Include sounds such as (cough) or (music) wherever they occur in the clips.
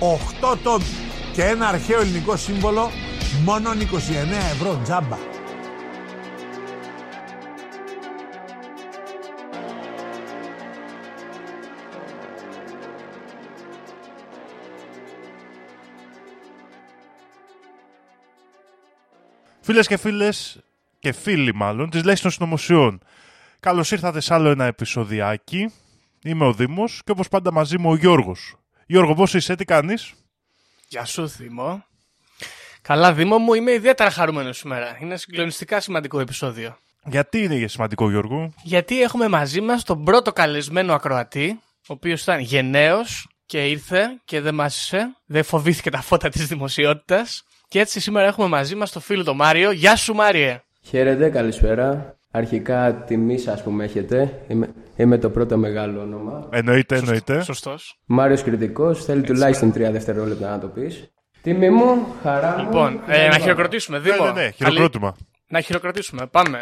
8 τόμοι και ένα αρχαίο ελληνικό σύμβολο μόνο 29 ευρώ τζάμπα Φίλες και φίλες, και φίλοι μάλλον, της λέξης των συνωμοσιών. Καλώς ήρθατε σε άλλο ένα επεισοδιάκι. Είμαι ο Δήμος και όπως πάντα μαζί μου ο Γιώργος. Γιώργο, πώς είσαι, τι κάνεις; Γεια σου, Δήμο. Καλά, Δήμο μου, είμαι ιδιαίτερα χαρούμενος σήμερα. Είναι συγκλονιστικά σημαντικό επεισόδιο. Γιατί είναι για σημαντικό, Γιώργο; Γιατί έχουμε μαζί μας τον πρώτο καλεσμένο ακροατή, ο οποίος ήταν γενναίος και ήρθε και δεν μάσησε. Δεν φοβήθηκε τα φώτα της δημοσιότητας. Και έτσι σήμερα έχουμε μαζί μας τον φίλο τον Μάριο. Γεια σου, Μάριε. Χαίρετε, καλησπέρα. Αρχικά τιμής σα που με έχετε. Είμαι, είμαι το πρώτο μεγάλο όνομα. Εννοείται, εννοείται. Σωστός. Μάριος Κριτικός, θέλει τουλάχιστον τρία δευτερόλεπτα να το πεις. Τιμή μου, χαρά μου. Λοιπόν, ε, να χειροκροτήσουμε, Δήμο. Ναι, ναι, ναι, χειροκρότημα. Να χειροκροτήσουμε, πάμε.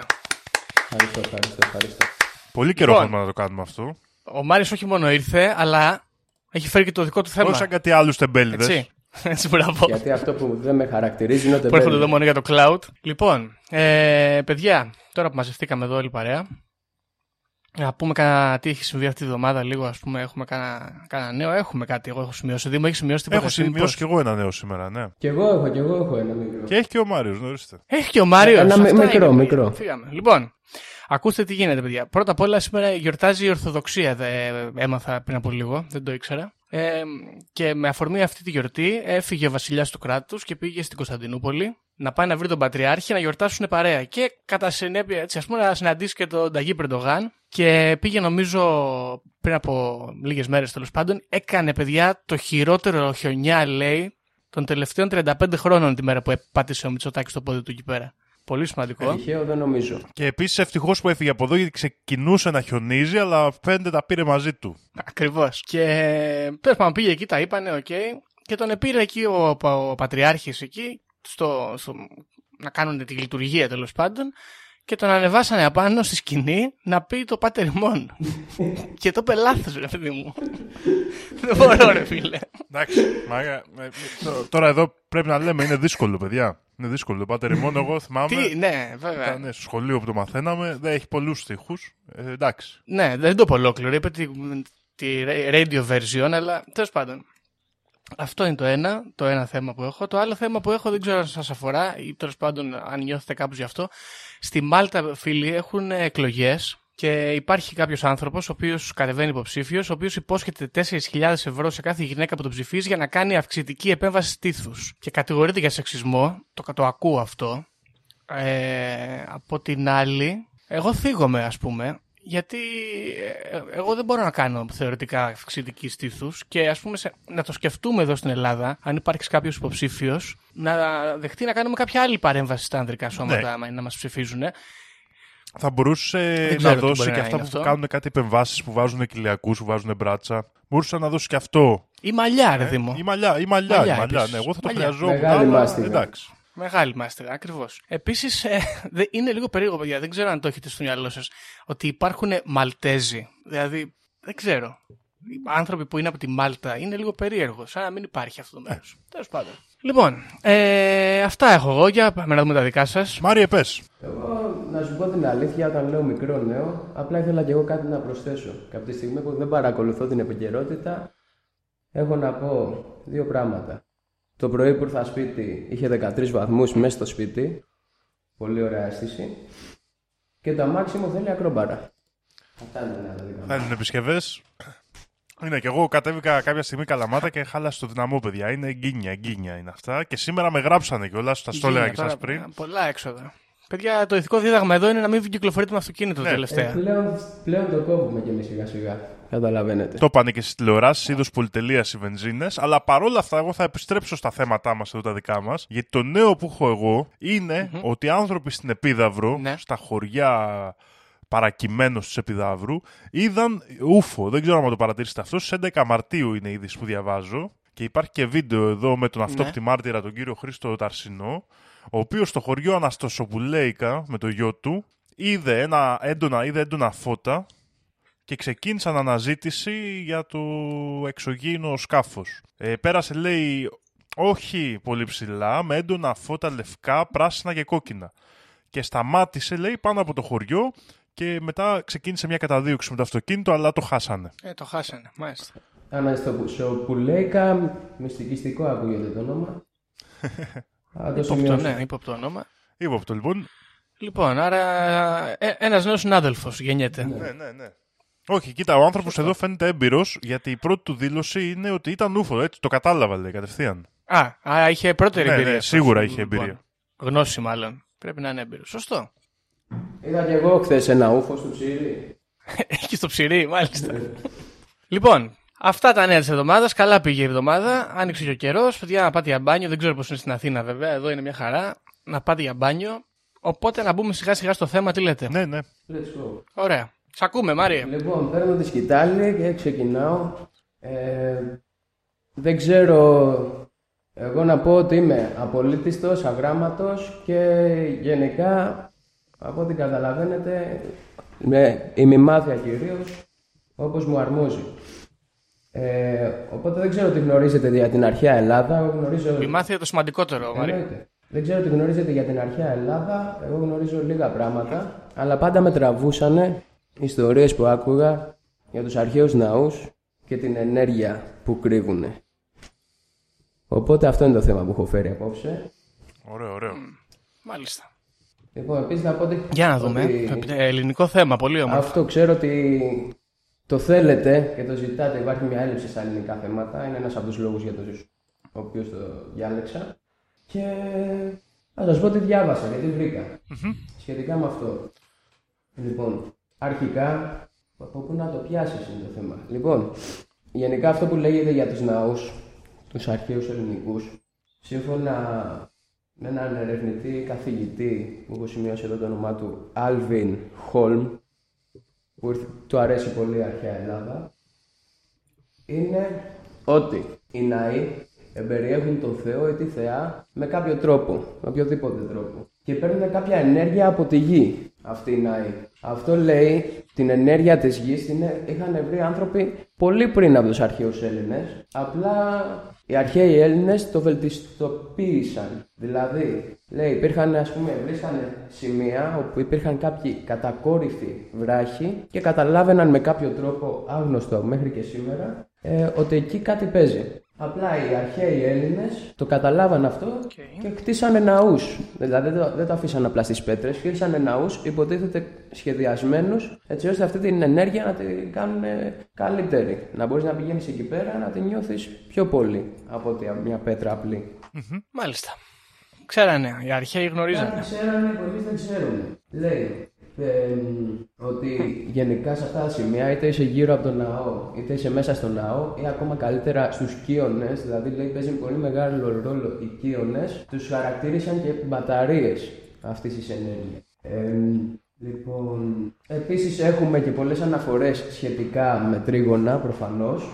Ευχαριστώ, ευχαριστώ, ευχαριστώ. Πολύ καιρό Λοιπόν. έχουμε να το κάνουμε αυτό. Ο Μάριος όχι μόνο ήρθε, αλλά έχει φέρει και το δικό του θέμα. Όχι σαν κάτι άλλου τεμπέληδε. (laughs) Έτσι. Έτσι, μπράβο. Γιατί αυτό που δεν με χαρακτηρίζει είναι ότι Που έρχονται εδώ μόνο για το cloud. Λοιπόν, ε, παιδιά, τώρα που μαζευτήκαμε εδώ όλη η παρέα, να πούμε κανένα τι έχει συμβεί αυτή τη βδομάδα λίγο, ας πούμε, έχουμε κανένα, κανένα νέο, έχουμε κάτι, εγώ έχω σημειώσει. Δήμο, έχεις σημειώσει τίποτα. Έχω εσύ, σημειώσει μήπως; κι εγώ ένα νέο σήμερα, ναι. Κι εγώ έχω, κι εγώ έχω ένα μικρό. Και έχει και ο Μάριος, γνωρίστε. Έχει και ο Μάριος. Ένα μι- μικρό, μικρό. Φύγαμε. Λοιπόν, ακούστε τι γίνεται, παιδιά. Πρώτα απ' όλα, σήμερα γιορτάζει η Ορθοδοξία. Δε, έμαθα πριν από λίγο, δεν το ήξερα. Ε, και με αφορμή αυτή τη γιορτή έφυγε ο βασιλιάς του κράτους και πήγε στην Κωνσταντινούπολη να πάει να βρει τον Πατριάρχη να γιορτάσουν παρέα. Και κατά συνέπεια, έτσι, ας πούμε, να συναντήσει και τον Ταγί Πρεντογάν. Και πήγε, νομίζω, πριν από λίγες μέρες τέλος πάντων, έκανε παιδιά το χειρότερο χιονιά, λέει, των τελευταίων 35 χρόνων τη μέρα που πάτησε ο Μητσοτάκης στο πόδι του εκεί πέρα. Πολύ σημαντικό. Τυχαίο δεν νομίζω. Και επίσης ευτυχώς που έφυγε από εδώ γιατί ξεκινούσε να χιονίζει, αλλά φαίνεται τα πήρε μαζί του. Ακριβώς. Και τέλος πάντων πήγε εκεί, τα είπανε, οκ. Και τον πήρε εκεί ο, ο Πατριάρχης εκεί, στο, στο, να κάνουν τη λειτουργία τέλος πάντων. Και τον ανεβάσανε απάνω στη σκηνή να πει το πάτερ ημών. (laughs) και το 'πε λάθος, ρε παιδί μου. Δεν μπορώ, ρε φίλε. Εντάξει. μα, ε, ε, τω- τώρα εδώ πρέπει να λέμε είναι δύσκολο, παιδιά. Είναι δύσκολο. Το πάτερ μόνο εγώ θυμάμαι. Τι, ναι, βέβαια. Ήταν στο σχολείο που το μαθαίναμε. Δεν έχει πολλούς στίχους. Ε, εντάξει. Ναι, δεν το είπε ολόκληρο. Είπε τη, τη radio version, αλλά τέλος πάντων. Αυτό είναι το ένα, το ένα θέμα που έχω. Το άλλο θέμα που έχω δεν ξέρω αν σας αφορά ή τέλος πάντων αν νιώθετε κάπως γι' αυτό. Στη Μάλτα, φίλοι, έχουν εκλογές και υπάρχει κάποιος άνθρωπος, ο οποίος κατεβαίνει υποψήφιος, ο οποίος υπόσχεται 4.000 ευρώ σε κάθε γυναίκα που τον ψηφίζει για να κάνει αυξητική επέμβαση στήθου. Και κατηγορείται για σεξισμό. Το, το ακούω αυτό. Ε, από την άλλη, εγώ θίγομαι, ας πούμε, γιατί ε, εγώ δεν μπορώ να κάνω θεωρητικά αυξητική στήθου και ας πούμε σε- να το σκεφτούμε εδώ στην Ελλάδα, αν υπάρξει κάποιος υποψήφιος, να δεχτεί να κάνουμε κάποια άλλη παρέμβαση στα ανδρικά σώματα, Ναι. άμα είναι να μας ψηφίζουν. Θα μπορούσε ξέρω να τι δώσει μπορεί και να αυτά είναι που αυτό. κάνουν κάτι επεμβάσεις που βάζουν κοιλιακούς, που βάζουν μπράτσα. Μπορούσε να δώσει και αυτό. Ή μαλλιά, ρε Ε, Δήμο. Ή μαλλιά, ή μαλλιά, Μαλλιά ή μαλλιά, επίσης. ναι. Εγώ θα το Μαλλιά. χρειαζόμουν. Μεγάλη αλλά μάστιγα. Εντάξει. Μεγάλη μάστιγα, ακριβώς. Επίσης, είναι λίγο περίεργο, παιδιά, δεν ξέρω αν το έχετε στο μυαλό σας, ότι υπάρχουν Μαλτέζοι. Δηλαδή, δεν ξέρω. Οι άνθρωποι που είναι από τη Μάλτα είναι λίγο περίεργο, σαν να μην υπάρχει αυτό το μέρος. Τέλος πάντων. Λοιπόν, ε, αυτά έχω εγώ. Για πάμε να δούμε τα δικά σας. Μάριε, πες. Εγώ, να σου πω την αλήθεια, όταν λέω μικρό νέο, απλά ήθελα και εγώ κάτι να προσθέσω. Και από τη στιγμή που δεν παρακολουθώ την επικαιρότητα, έχω να πω δύο πράγματα. Το πρωί που ήρθα σπίτι είχε 13 βαθμούς μέσα στο σπίτι. Πολύ ωραία αίσθηση. Και το αμάξι μου θέλει ακρόμπαρα. Αυτά είναι τα νέα τα δικά μου. Θέλουν επισκευές. Είναι και εγώ κατέβηκα κάποια στιγμή καλαμάτα και χάλασε το δυναμό, παιδιά. Είναι γκίνια, γκίνια είναι αυτά. Και σήμερα με γράψανε κιόλας, σα το έλεγα και Τώρα, σας πριν. Πολλά έξοδα. Παιδιά, το ηθικό δίδαγμα εδώ είναι να μην κυκλοφορείτε με αυτοκίνητο Ναι. τελευταία. Ε, πλέον, πλέον το κόβουμε κι εμείς σιγά σιγά. Καταλαβαίνετε. Το είπανε και στις τηλεοράσεις, είδο πολυτελείας οι βενζίνες. Αλλά παρόλα αυτά, εγώ θα επιστρέψω στα θέματά μας εδώ τα δικά μας. Γιατί το νέο που έχω εγώ είναι ότι οι άνθρωποι στην Επίδαυρο, Ναι. στα χωριά παρακειμένου τη Επιδαύρου, είδαν ούφο. Δεν ξέρω αν το παρατηρήσετε αυτό. Στις 11 Μαρτίου είναι η είδηση που διαβάζω. Και υπάρχει και βίντεο εδώ με τον αυτόπτη μάρτυρα, τον κύριο Χρήστο Ταρσινό, ο οποίος στο χωριό Αναστοσοπουλέικα με το γιο του είδε, ένα έντονα, είδε έντονα φώτα και ξεκίνησαν αναζήτηση για το εξωγήινο σκάφος. Ε, πέρασε, λέει, όχι πολύ ψηλά, με έντονα φώτα λευκά, πράσινα και κόκκινα. Και σταμάτησε, λέει, πάνω από το χωριό και μετά ξεκίνησε μια καταδίωξη με το αυτοκίνητο, αλλά το χάσανε. Ε, το χάσανε, μάλιστα. Αναστοπουλέικα, μυστικιστικό ακούγεται το όνομα. (laughs) Θα το Υπόπτω, σημειώσω. ναι, υπόπτω όνομα. Ύποπτο, λοιπόν. Λοιπόν, άρα ε, ένας νέος συνάδελφος γεννιέται. Ναι, ναι, ναι. Όχι, κοίτα, ο άνθρωπος εδώ φαίνεται έμπειρος, γιατί η πρώτη του δήλωση είναι ότι ήταν ούφο, έτσι. Το κατάλαβα, λέει, κατευθείαν. Α, άρα είχε πρώτερη Ναι, ναι, εμπειρία. σίγουρα αυτός. είχε Λοιπόν, εμπειρία. Γνώση μάλλον. Πρέπει να είναι έμπειρος. Σωστό. Είδα και εγώ χθες ένα ούφο στο ψήρι. Έχει στο ψυρί, μάλιστα. λοιπόν, αυτά τα νέα της εβδομάδας. Καλά πήγε η εβδομάδα. Άνοιξε και ο καιρός. Παιδιά, να πάτε για μπάνιο. Δεν ξέρω πώς είναι στην Αθήνα, βέβαια. Εδώ είναι μια χαρά. Να πάτε για μπάνιο. Οπότε να μπούμε σιγά σιγά στο θέμα. Τι λέτε; Ναι, ναι. Let's go. Ωραία. Σ' ακούμε, Μάριε. Λοιπόν, παίρνω τη σκητάλη και ξεκινάω. Ε, δεν ξέρω εγώ να πω ότι είμαι απολύτιστος, αγράμματος και γενικά από ό,τι καταλαβαίνετε είμαι ημιμάθεια κυρίως όπως μου αρμόζει. Ε, οπότε δεν ξέρω τι γνωρίζετε για την αρχαία Ελλάδα. Εγώ γνωρίζω... Η μάθεια το σημαντικότερο, Μάριε. Εννοείται. Δεν ξέρω τι γνωρίζετε για την αρχαία Ελλάδα. Εγώ γνωρίζω λίγα πράγματα. Αλλά πάντα με τραβούσανε ιστορίες που άκουγα για τους αρχαίους ναούς και την ενέργεια που κρύβουν. Οπότε αυτό είναι το θέμα που έχω φέρει απόψε. Ωραίο, ωραίο. Μάλιστα. Λοιπόν, επίσης να πω ότι... Για να δούμε. ότι Ε, Ελληνικό θέμα, πολύ όμορφο. Αυτό ξέρω ότι το θέλετε και το ζητάτε. Υπάρχει μια έλλειψη στα ελληνικά θέματα. Είναι ένας από τους λόγους για τους οποίους το διάλεξα. Και θα σας πω τι διάβασα, γιατί βρήκα. Σχετικά με αυτό. Λοιπόν, αρχικά, από πού να το πιάσεις είναι το θέμα. Λοιπόν, γενικά αυτό που λέγεται για τους ναούς, τους αρχαίους ελληνικούς, σύμφωνα με έναν ερευνητή καθηγητή, που έχω σημειώσει εδώ το όνομά του, Alvin Holm, που ήρθε- του αρέσει πολύ η αρχαία Ελλάδα, είναι ότι οι ναοί εμπεριέχουν τον Θεό ή τη Θεά με κάποιο τρόπο, με οποιοδήποτε τρόπο. Και παίρνουν κάποια ενέργεια από τη γη αυτοί οι ναοί. Αυτό λέει την ενέργεια της γης την είχαν βρει άνθρωποι πολύ πριν από τους αρχαίους Έλληνες. Απλά οι αρχαίοι Έλληνες το βελτιστοποίησαν. Δηλαδή, λέει, υπήρχαν, ας πούμε, βρίσκανε σημεία όπου υπήρχαν κάποιοι κατακόρυφοι βράχοι και καταλάβαιναν με κάποιο τρόπο άγνωστο μέχρι και σήμερα ε, ότι εκεί κάτι παίζει. Απλά οι αρχαίοι Έλληνες το καταλάβαν αυτό και χτίσανε ναούς. Δηλαδή δεν το, δεν το αφήσαν απλά στις πέτρες, χτίσανε ναούς υποτίθεται σχεδιασμένους έτσι ώστε αυτή την ενέργεια να την κάνουν ε, καλύτερη. Να μπορείς να πηγαίνεις εκεί πέρα να την νιώθεις πιο πολύ από ότι μια πέτρα απλή. Μάλιστα. Ξέρανε, οι αρχαίοι γνωρίζανε. Κάτι ξέρανε που εμείς δεν ξέρουμε. Λέει ε, ότι γενικά σε αυτά τα σημεία είτε είσαι γύρω από τον ναό, είτε είσαι μέσα στο ναό ή ακόμα καλύτερα στους κύονες, δηλαδή λέει παίζει πολύ μεγάλο ρόλο οι κύονες, τους χαρακτήρισαν και μπαταρίες αυτής της ενέργειας. Ε, λοιπόν, επίσης έχουμε και πολλές αναφορές σχετικά με τρίγωνα προφανώς,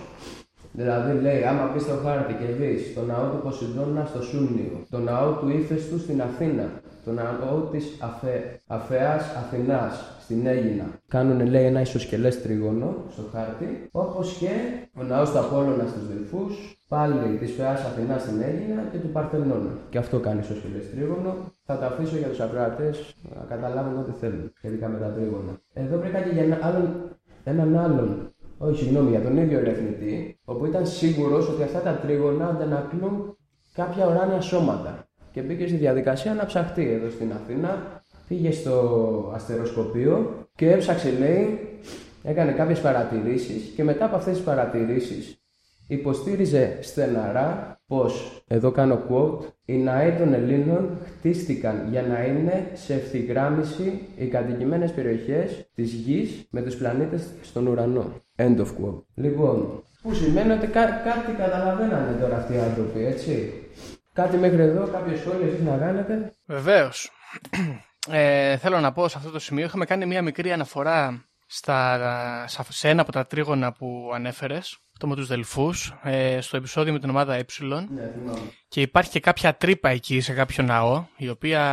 Δηλαδή λέει, άμα πεις στο χάρτη και δεις το ναό του Ποσειδώνα στο Σούνιο, το ναό του Ήφαιστου στην Αθήνα, το ναό της Αφε... Αφαία Αθηνάς στην Έγινα. Κάνουν λέει ένα ισοσκελές τρίγωνο στο χάρτη, όπως και ο ναός του Απόλλωνας στους Δελφούς, πάλι της Φεάς Αθηνάς στην Έγινα και του Παρθενώνα. Και αυτό κάνει ισοσκελές τρίγωνο. Θα το αφήσω για τους ακροατές να καταλάβουν ό,τι θέλουν σχετικά με τα τρίγωνα. Εδώ βρήκα και για ένα άλλον, έναν άλλον όχι, συγγνώμη, για τον ίδιο ερευνητή, όπου ήταν σίγουρος ότι αυτά τα τρίγωνα αντανακλούν κάποια ουράνια σώματα. Και μπήκε στη διαδικασία να ψαχτεί εδώ στην Αθήνα. Πήγε στο αστεροσκοπείο και έψαξε, λέει, έκανε κάποιες παρατηρήσεις και μετά από αυτές τις παρατηρήσεις υποστήριζε στεναρά πως, εδώ κάνω quote, οι ναοί των Ελλήνων χτίστηκαν για να είναι σε ευθυγράμμιση οι κατοικημένες περιοχές της γης με τους πλανήτες στον ουρανό. End of quote. Λοιπόν, που σημαίνει ότι κά- κάτι καταλαβαίνανε τώρα αυτοί οι άνθρωποι, έτσι. Κάτι μέχρι εδώ, κάποιο σχόλιο εσείς να κάνετε. Βεβαίως. (clears throat) Ε, θέλω να πω σε αυτό το σημείο, είχαμε κάνει μια μικρή αναφορά στα, σε ένα από τα τρίγωνα που ανέφερες, το με τους Δελφούς, ε, στο επεισόδιο με την ομάδα Ε. Ναι, θυμάμαι. Και υπάρχει και κάποια τρύπα εκεί σε κάποιο ναό, η οποία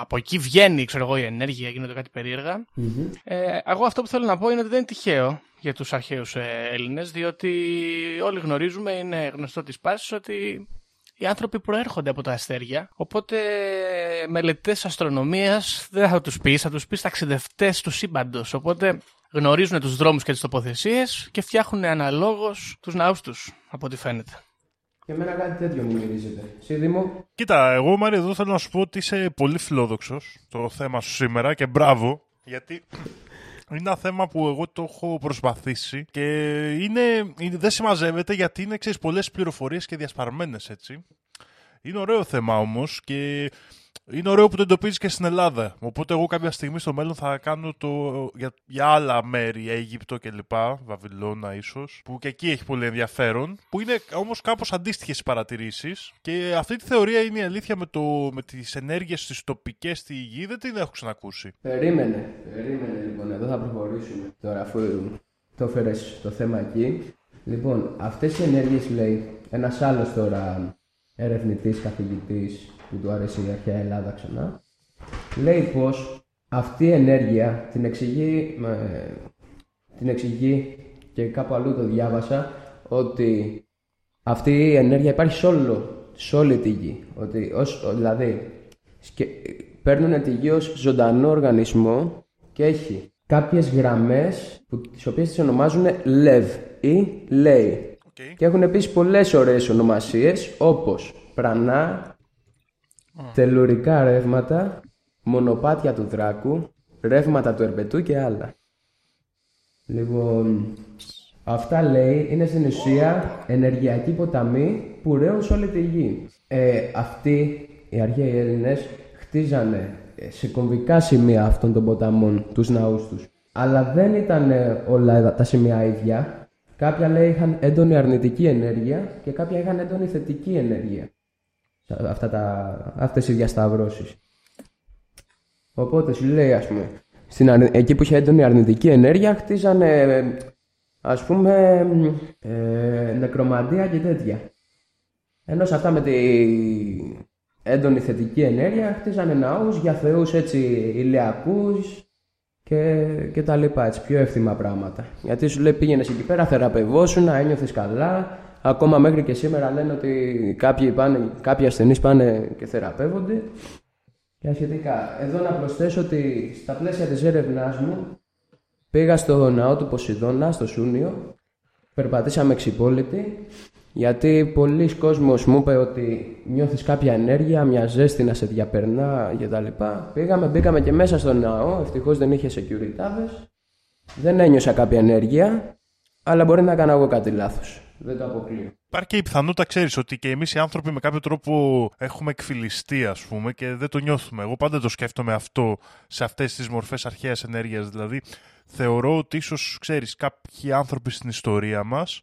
από εκεί βγαίνει, ξέρω εγώ, η ενέργεια, γίνονται κάτι περίεργα. Ε, εγώ αυτό που θέλω να πω είναι ότι δεν είναι τυχαίο για τους αρχαίους ε, Έλληνες, διότι όλοι γνωρίζουμε, είναι γνωστό της πάσης, ότι οι άνθρωποι προέρχονται από τα αστέρια, οπότε μελετητές αστρονομίας δεν θα τους πεις, θα τους πεις ταξιδευτές του σύμπαντος, οπότε γνωρίζουν τους δρόμους και τις τοποθεσίες και φτιάχνουν αναλόγως τους ναούς τους, από ό,τι φαίνεται. Και εμένα κάτι τέτοιο μου μυρίζεται. Σίδημο, Κοίτα, εγώ Μάρι εδώ θέλω να σου πω ότι είσαι πολύ φιλόδοξος το θέμα σου σήμερα και μπράβο. Γιατί είναι ένα θέμα που εγώ το έχω προσπαθήσει και είναι, είναι- δεν συμμαζεύεται γιατί είναι ξέρεις, πολλές πληροφορίες και διασπαρμένες έτσι. Είναι ωραίο θέμα όμως και είναι ωραίο που το εντοπίζεις και στην Ελλάδα. Οπότε εγώ κάποια στιγμή στο μέλλον θα κάνω το για, για άλλα μέρη, Αίγυπτο κλπ. Βαβυλώνα ίσως, που και εκεί έχει πολύ ενδιαφέρον. Που είναι όμως κάπως αντίστοιχες οι παρατηρήσεις. Και αυτή τη θεωρία είναι η αλήθεια με, το, με τις ενέργειες στις τοπικές στη γη. Δεν την έχω ξανακούσει. περίμενε. Περίμενε λοιπόν, εδώ θα προχωρήσουμε. Τώρα, αφού το έφερε το θέμα εκεί. Λοιπόν, αυτές οι ενέργειες λέει ένας άλλος τώρα ερευνητής, καθηγητής που του αρέσει η αρχαία Ελλάδα ξανά. Λέει πως αυτή η ενέργεια την εξηγεί, με- την εξηγεί και κάπου αλλού το διάβασα ότι αυτή η ενέργεια υπάρχει σε, όλο, σε όλη τη γη. Ότι ως, δηλαδή σκε, παίρνουν τη γη ως ζωντανό οργανισμό και έχει κάποιες γραμμές που, τις οποίες τις ονομάζουν LEV ή LEI. Και έχουν επίσης πολλές ωραίες ονομασίες όπως πρανά, τελουρικά ρεύματα, μονοπάτια του δράκου, ρεύματα του ερπετού και άλλα. Λοιπόν, αυτά λέει είναι στην ουσία ενεργειακοί ποταμοί που ρέουν σε όλη τη γη. Ε, αυτοί οι αρχαίοι Έλληνες χτίζανε ε, σε κομβικά σημεία αυτών των ποταμών τους ναούς τους. Αλλά δεν ήταν ε, όλα τα σημεία ίδια. Κάποια λέει είχαν έντονη αρνητική ενέργεια και κάποια είχαν έντονη θετική ενέργεια. Σε Αυτά τα, αυτές οι διασταυρώσεις. Οπότε σου λέει, ας πούμε, στην, αρνη- εκεί που είχε έντονη αρνητική ενέργεια, χτίζανε, ε, ας πούμε, ε, νεκρομαντία και τέτοια. Ενώ σε αυτά με τη έντονη θετική ενέργεια, χτίζανε ναούς για θεούς έτσι ηλιακούς και, και τα λοιπά, έτσι, πιο εύθυμα πράγματα. Γιατί σου λέει πήγαινες εκεί πέρα, θεραπευόσουν, ένιωθες καλά. Ακόμα μέχρι και σήμερα λένε ότι κάποιοι, πάνε, κάποιοι ασθενείς πάνε και θεραπεύονται. Και ασχετικά. Εδώ να προσθέσω ότι στα πλαίσια της έρευνάς μου πήγα στο ναό του Ποσειδώνα, στο Σούνιο. Περπατήσαμε εξυπόλυτοι. Γιατί πολλοί κόσμος μου είπε ότι νιώθεις κάποια ενέργεια, μια ζέστη να σε διαπερνά κτλ. Πήγαμε, μπήκαμε και μέσα στο ναό. Ευτυχώς δεν είχε security Δεν ένιωσα κάποια ενέργεια, αλλά μπορεί να κάνω εγώ κάτι λάθος. Δεν το αποκλείω. Υπάρχει και η πιθανότητα, ξέρεις, ότι και εμείς οι άνθρωποι με κάποιο τρόπο έχουμε εκφυλιστεί, ας πούμε, και δεν το νιώθουμε. Εγώ πάντα το σκέφτομαι αυτό σε αυτές τις μορφές αρχαίας ενέργειας. Δηλαδή, θεωρώ ότι ίσως, ξέρεις, κάποιοι άνθρωποι στην ιστορία μας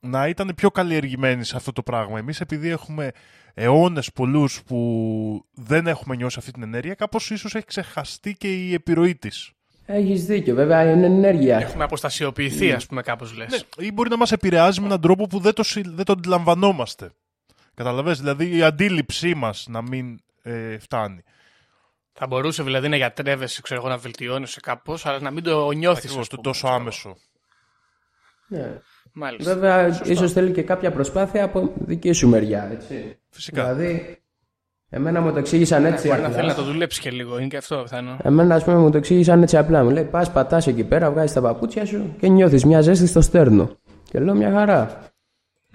να ήταν πιο καλλιεργημένοι σε αυτό το πράγμα. Εμείς, επειδή έχουμε αιώνες πολλούς που δεν έχουμε νιώσει αυτή την ενέργεια, κάπως ίσως έχει ξεχαστεί και η επιρροή της. Έχεις δίκιο, βέβαια είναι ενέργεια. Έχουμε αποστασιοποιηθεί, ας πούμε, κάπως λες. Ναι, ή μπορεί να μας επηρεάζει με έναν τρόπο που δεν το, συ- δεν το αντιλαμβανόμαστε. Καταλαβες, δηλαδή η αντίληψή μας να μην ε, φτάνει. Θα μπορούσε δηλαδή να γιατρεύεσαι, ξέρω εγώ, να βελτιώνεσαι κάπως, αλλά να μην το νιώθεις. Ακριβώς, το τόσο άμεσο. Ναι. Μάλιστα. Βέβαια, ίσως θέλει και κάποια προσπάθεια από δική σου μεριά, έτσι. Φυσικά. Δηλαδή, εμένα μου το εξήγησαν έτσι Μπορεί να απλά. θέλει να το δουλέψει και λίγο, είναι και αυτό πιθανό. Εμένα, ας πούμε, μου το εξήγησαν έτσι απλά. Μου λέει: Πας, πατάς εκεί πέρα, βγάζεις τα παπούτσια σου και νιώθεις μια ζέστη στο στέρνο. Και λέω: Μια χαρά.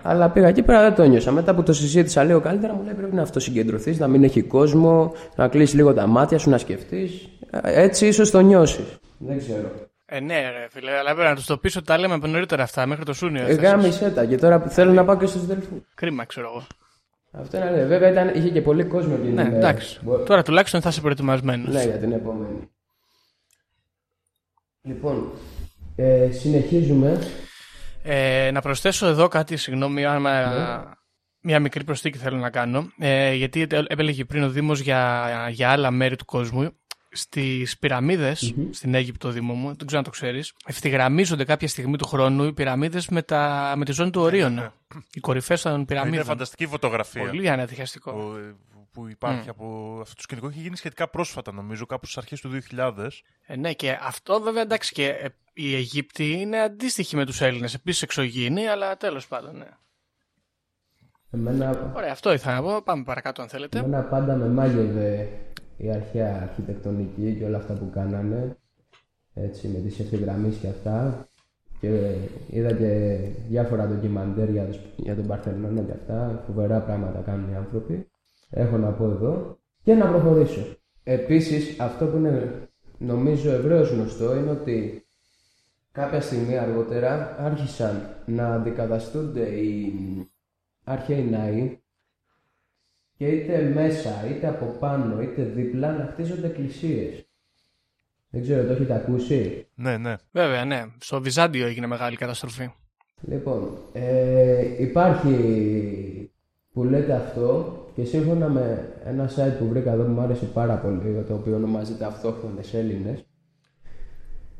Αλλά πήγα εκεί πέρα δεν το νιώσα. Μετά που το συζήτησα λίγο καλύτερα, μου λέει πρέπει να αυτοσυγκεντρωθείς, να μην έχει κόσμο, να κλείσεις λίγο τα μάτια σου, να σκεφτείς. Έτσι ίσως το νιώσεις. Δεν ξέρω. Ε, ναι, ρε φίλε, αλλά πρέπει να τους το πεις ότι τα λέμε από νωρίτερα αυτά, μέχρι το Σούνιο. Ε, έφτασες. γάμισε τα και τώρα θέλω να πάω και στους δελφούς. Κρίμα, ξέρω εγώ. Αυτό είναι αλήθεια. Βέβαια ήταν, είχε και πολύ κόσμο εκείνη Ναι, την μέρα. εντάξει. Μπο- Τώρα τουλάχιστον θα είσαι προετοιμασμένος. Ναι, για την επόμενη. Λοιπόν, ε, συνεχίζουμε. Ε, να προσθέσω εδώ κάτι, συγγνώμη, άμα μια μικρή προσθήκη θέλω να κάνω. Ε, γιατί τε- επέλεγε πριν ο Δήμος για, για άλλα μέρη του κόσμου. Στις πυραμιδες στην Αίγυπτο, Δήμο μου, δεν ξέρω αν το ξέρεις, ευθυγραμμίζονται κάποια στιγμή του χρόνου οι πυραμίδες με, τα, με τη ζώνη του Ορίων. Οι κορυφές των Είναι πυραμίδων. φανταστική φωτογραφία. Πολύ ανατυχιαστικό. που, που υπάρχει από αυτό το σκηνικό. Έχει γίνει σχετικά πρόσφατα, νομίζω, κάπου στις αρχές του 2000. Ε, ναι, και αυτό βέβαια εντάξει και ε, οι Αιγύπτιοι είναι αντίστοιχοι με τους Έλληνες. Επίσης εξωγήινοι, αλλά τέλος πάντων, ναι. Εμένα, Ωραία, αυτό ήθελα να πω. Πάμε παρακάτω αν θέλετε. εμένα πάντα με μάγευε η αρχαία αρχιτεκτονική και όλα αυτά που κάνανε. Έτσι, με τις ευθυγραμμίσεις και αυτά. Και είδα και διάφορα ντοκιμαντέρ για, τους- για τον Παρθενώνα και αυτά. Φοβερά πράγματα κάνουν οι άνθρωποι. Έχω να πω εδώ. Και να προχωρήσω. Επίσης, αυτό που είναι νομίζω ευρέως γνωστό είναι ότι κάποια στιγμή αργότερα άρχισαν να αντικαταστούνται οι αρχαίοι ναοί και είτε μέσα, είτε από πάνω, είτε δίπλα να χτίζονται εκκλησίες. Δεν ξέρω, το έχετε ακούσει; Ναι, ναι. Βέβαια, ναι. Στο Βυζάντιο έγινε μεγάλη καταστροφή. Λοιπόν, ε, υπάρχει που λέτε αυτό και σύμφωνα με ένα site που βρήκα εδώ που μου άρεσε πάρα πολύ, το οποίο ονομάζεται Αυτόχθονες Έλληνες,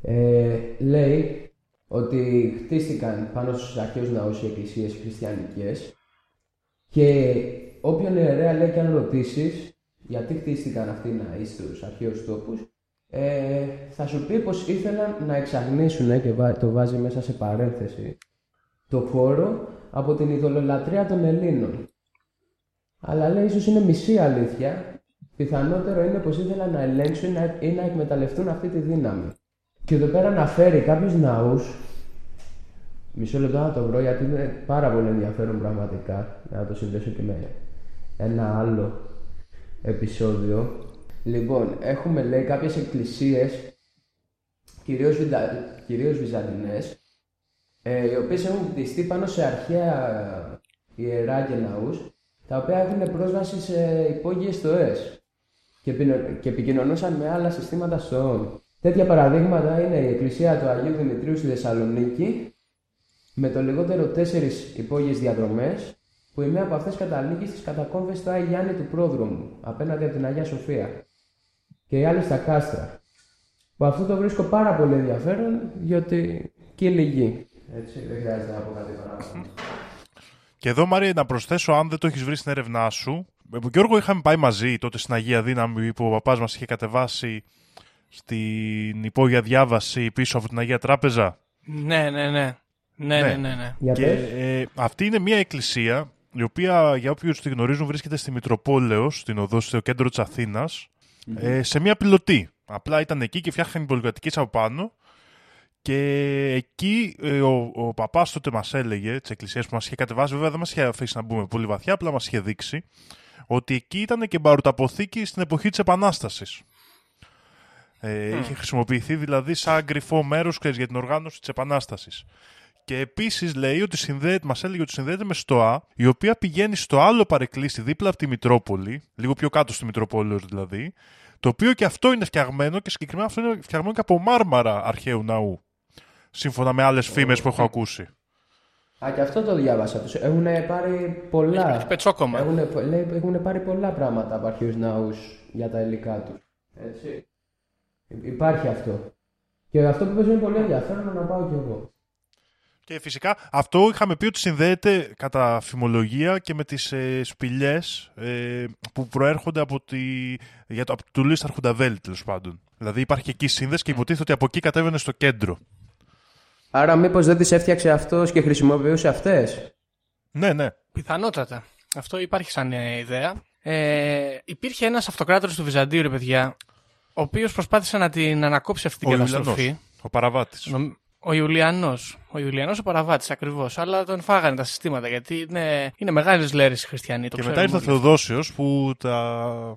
ε, λέει ότι χτίστηκαν πάνω στους αρχαίους ναούς οι εκκλησίες χριστιανικές και όποιον ιερέα λέει και αν ρωτήσεις γιατί χτίστηκαν αυτοί οι ναοί στους αρχαίους τόπους ε, θα σου πει πως ήθελαν να εξαγνίσουν και βά- το βάζει μέσα σε παρένθεση το χώρο από την ειδωλολατρία των Ελλήνων. Αλλά λέει ίσως είναι μισή αλήθεια. Πιθανότερο είναι πως ήθελαν να ελέγξουν ή να- ή να εκμεταλλευτούν αυτή τη δύναμη. Και εδώ πέρα αναφέρει κάποιους ναούς Μισό λεπτό να το βρω γιατί είναι πάρα πολύ ενδιαφέρον πραγματικά να το συνδέσω και με ένα άλλο επεισόδιο. Λοιπόν, έχουμε λέει κάποιες εκκλησίες κυρίως, Βυζα... κυρίως βυζαντινές ε, οι οποίες έχουν χτιστεί πάνω σε αρχαία ιερά και ναούς τα οποία έχουν πρόσβαση σε υπόγειες στοές και, επινο- και επικοινωνούσαν με άλλα συστήματα στοών. Τέτοια παραδείγματα είναι η εκκλησία του Αγίου Δημητρίου στη Θεσσαλονίκη με το λιγότερο τέσσερις υπόγειες διαδρομές που η μία από αυτές καταλήγει στις κατακόμβες του Άγιου Γιάννη του Πρόδρομου απέναντι από την Αγία Σοφία και η άλλη στα κάστρα. Που αυτό το βρίσκω πάρα πολύ ενδιαφέρον γιατί κύλη γη. Έτσι, δεν χρειάζεται να πω κάτι παραπάνω. Και εδώ, Μάρια, να προσθέσω, αν δεν το έχεις βρει στην έρευνά σου. Με τον Γιώργο είχαμε πάει μαζί τότε στην Αγία Δύναμη που ο παπάς μας είχε κατεβάσει στην υπόγεια διάβαση πίσω από την Αγία Τράπεζα. Ναι, ναι, ναι. Ναι, ναι, Ναι. ναι. ναι. Για Και πες. ε, αυτή είναι μια εκκλησία η οποία για όποιους τη γνωρίζουν βρίσκεται στη Μητροπόλεως, στην οδό στο κέντρο της αθηνας ε, σε μια πιλωτή. Απλά ήταν εκεί και φτιάχναν πολυκατοικίες από πάνω και εκεί ε, ο, ο παπάς τότε μας έλεγε, της εκκλησίας που μας είχε κατεβάσει, βέβαια δεν μας είχε αφήσει να μπούμε πολύ βαθιά, απλά μας είχε δείξει, ότι εκεί ήταν και μπαρουταποθήκη στην εποχή της Επανάστασης. Ε, Είχε χρησιμοποιηθεί δηλαδή σαν κρυφό μέρος ξέρεις, για την οργάνωση της Επανάστασης. Και επίσης λέει ότι συνδέεται, μας έλεγε ότι συνδέεται με στοά, η οποία πηγαίνει στο άλλο παρεκκλήσι δίπλα από τη Μητρόπολη, λίγο πιο κάτω στη Μητροπόλεω δηλαδή, το οποίο και αυτό είναι φτιαγμένο και συγκεκριμένα αυτό είναι φτιαγμένο και από μάρμαρα αρχαίου ναού. Σύμφωνα με άλλες φήμες που έχω ακούσει. Α, και αυτό το διάβασα. Τους έχουν πάρει πολλά. Έχει πετσόκομα. Έχουν, λέει, έχουν πάρει πολλά πράγματα από αρχαίους ναούς για τα υλικά τους. Έτσι. Υ- Υπάρχει αυτό. Και αυτό που πες είναι πολύ ενδιαφέρον να πάω κι εγώ. Και φυσικά αυτό είχαμε πει ότι συνδέεται κατά φημολογία και με τις ε, σπηλιές ε, που προέρχονται από, τη, για το, από του Λίστα Αρχουνταβέλη τέλος πάντων. Δηλαδή υπάρχει και εκεί σύνδεση και υποτίθεται ότι από εκεί κατέβαινε στο κέντρο. Άρα μήπως δεν τις έφτιαξε αυτός και χρησιμοποιούσε αυτές; Ναι, ναι. Πιθανότατα. Αυτό υπάρχει σαν ε, ιδέα. Ε, υπήρχε ένας αυτοκράτορας του Βυζαντίου, ρε παιδιά, ο οποίος προσπάθησε να την ανακόψει αυτή την Ο καταστροφή. Ιουλιανός, ο παραβάτης. Νομ- Ο Ιουλιανός. Ο Ιουλιανός ο παραβάτης ακριβώς. Αλλά τον φάγανε τα συστήματα γιατί είναι, είναι μεγάλε λέρε οι χριστιανοί. Το και μετά ήρθε ο ξέρουμε όλοι. Θεοδόσιος που τα...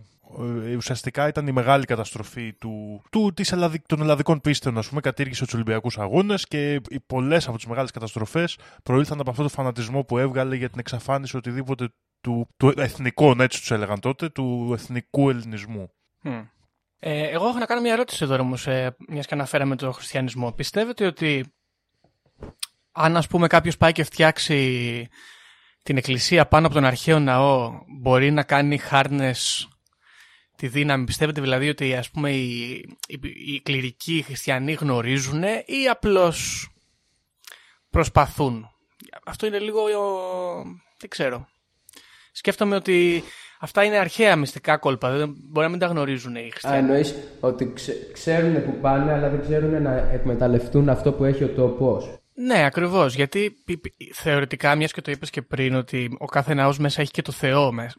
ε, ουσιαστικά ήταν η μεγάλη καταστροφή του, του, της ελλαδι... των ελλαδικών πίστεων. Ας πούμε, κατήργησε τους Ολυμπιακούς Αγώνες και πολλές από τις μεγάλες καταστροφές προήλθαν από αυτό το φανατισμό που έβγαλε για την εξαφάνιση οτιδήποτε του, του εθνικών, έτσι τους έλεγαν τότε, του εθνικού ελληνισμού. Μμ. Ε, εγώ έχω να κάνω μια ερώτηση εδώ όμω, ε, μιας και αναφέραμε τον χριστιανισμό. Πιστεύετε ότι αν ας πούμε κάποιος πάει και φτιάξει την εκκλησία πάνω από τον αρχαίο ναό, μπορεί να κάνει χάρνες τη δύναμη; Πιστεύετε δηλαδή ότι ας πούμε οι, οι, οι κληρικοί οι χριστιανοί γνωρίζουν ή απλώς προσπαθούν; Αυτό είναι λίγο, ο- δεν ξέρω. Σκέφτομαι ότι αυτά είναι αρχαία μυστικά κόλπα. Δεν, μπορεί να μην τα γνωρίζουν οι Α, χριστιανοί. εννοείς ότι ξε- ξέρουν που πάνε, αλλά δεν ξέρουν να εκμεταλλευτούν αυτό που έχει ο τόπος. Ναι, ακριβώς. Γιατί π- π- θεωρητικά, μιας και το είπες και πριν, ότι ο κάθε ναό μέσα έχει και το Θεό με,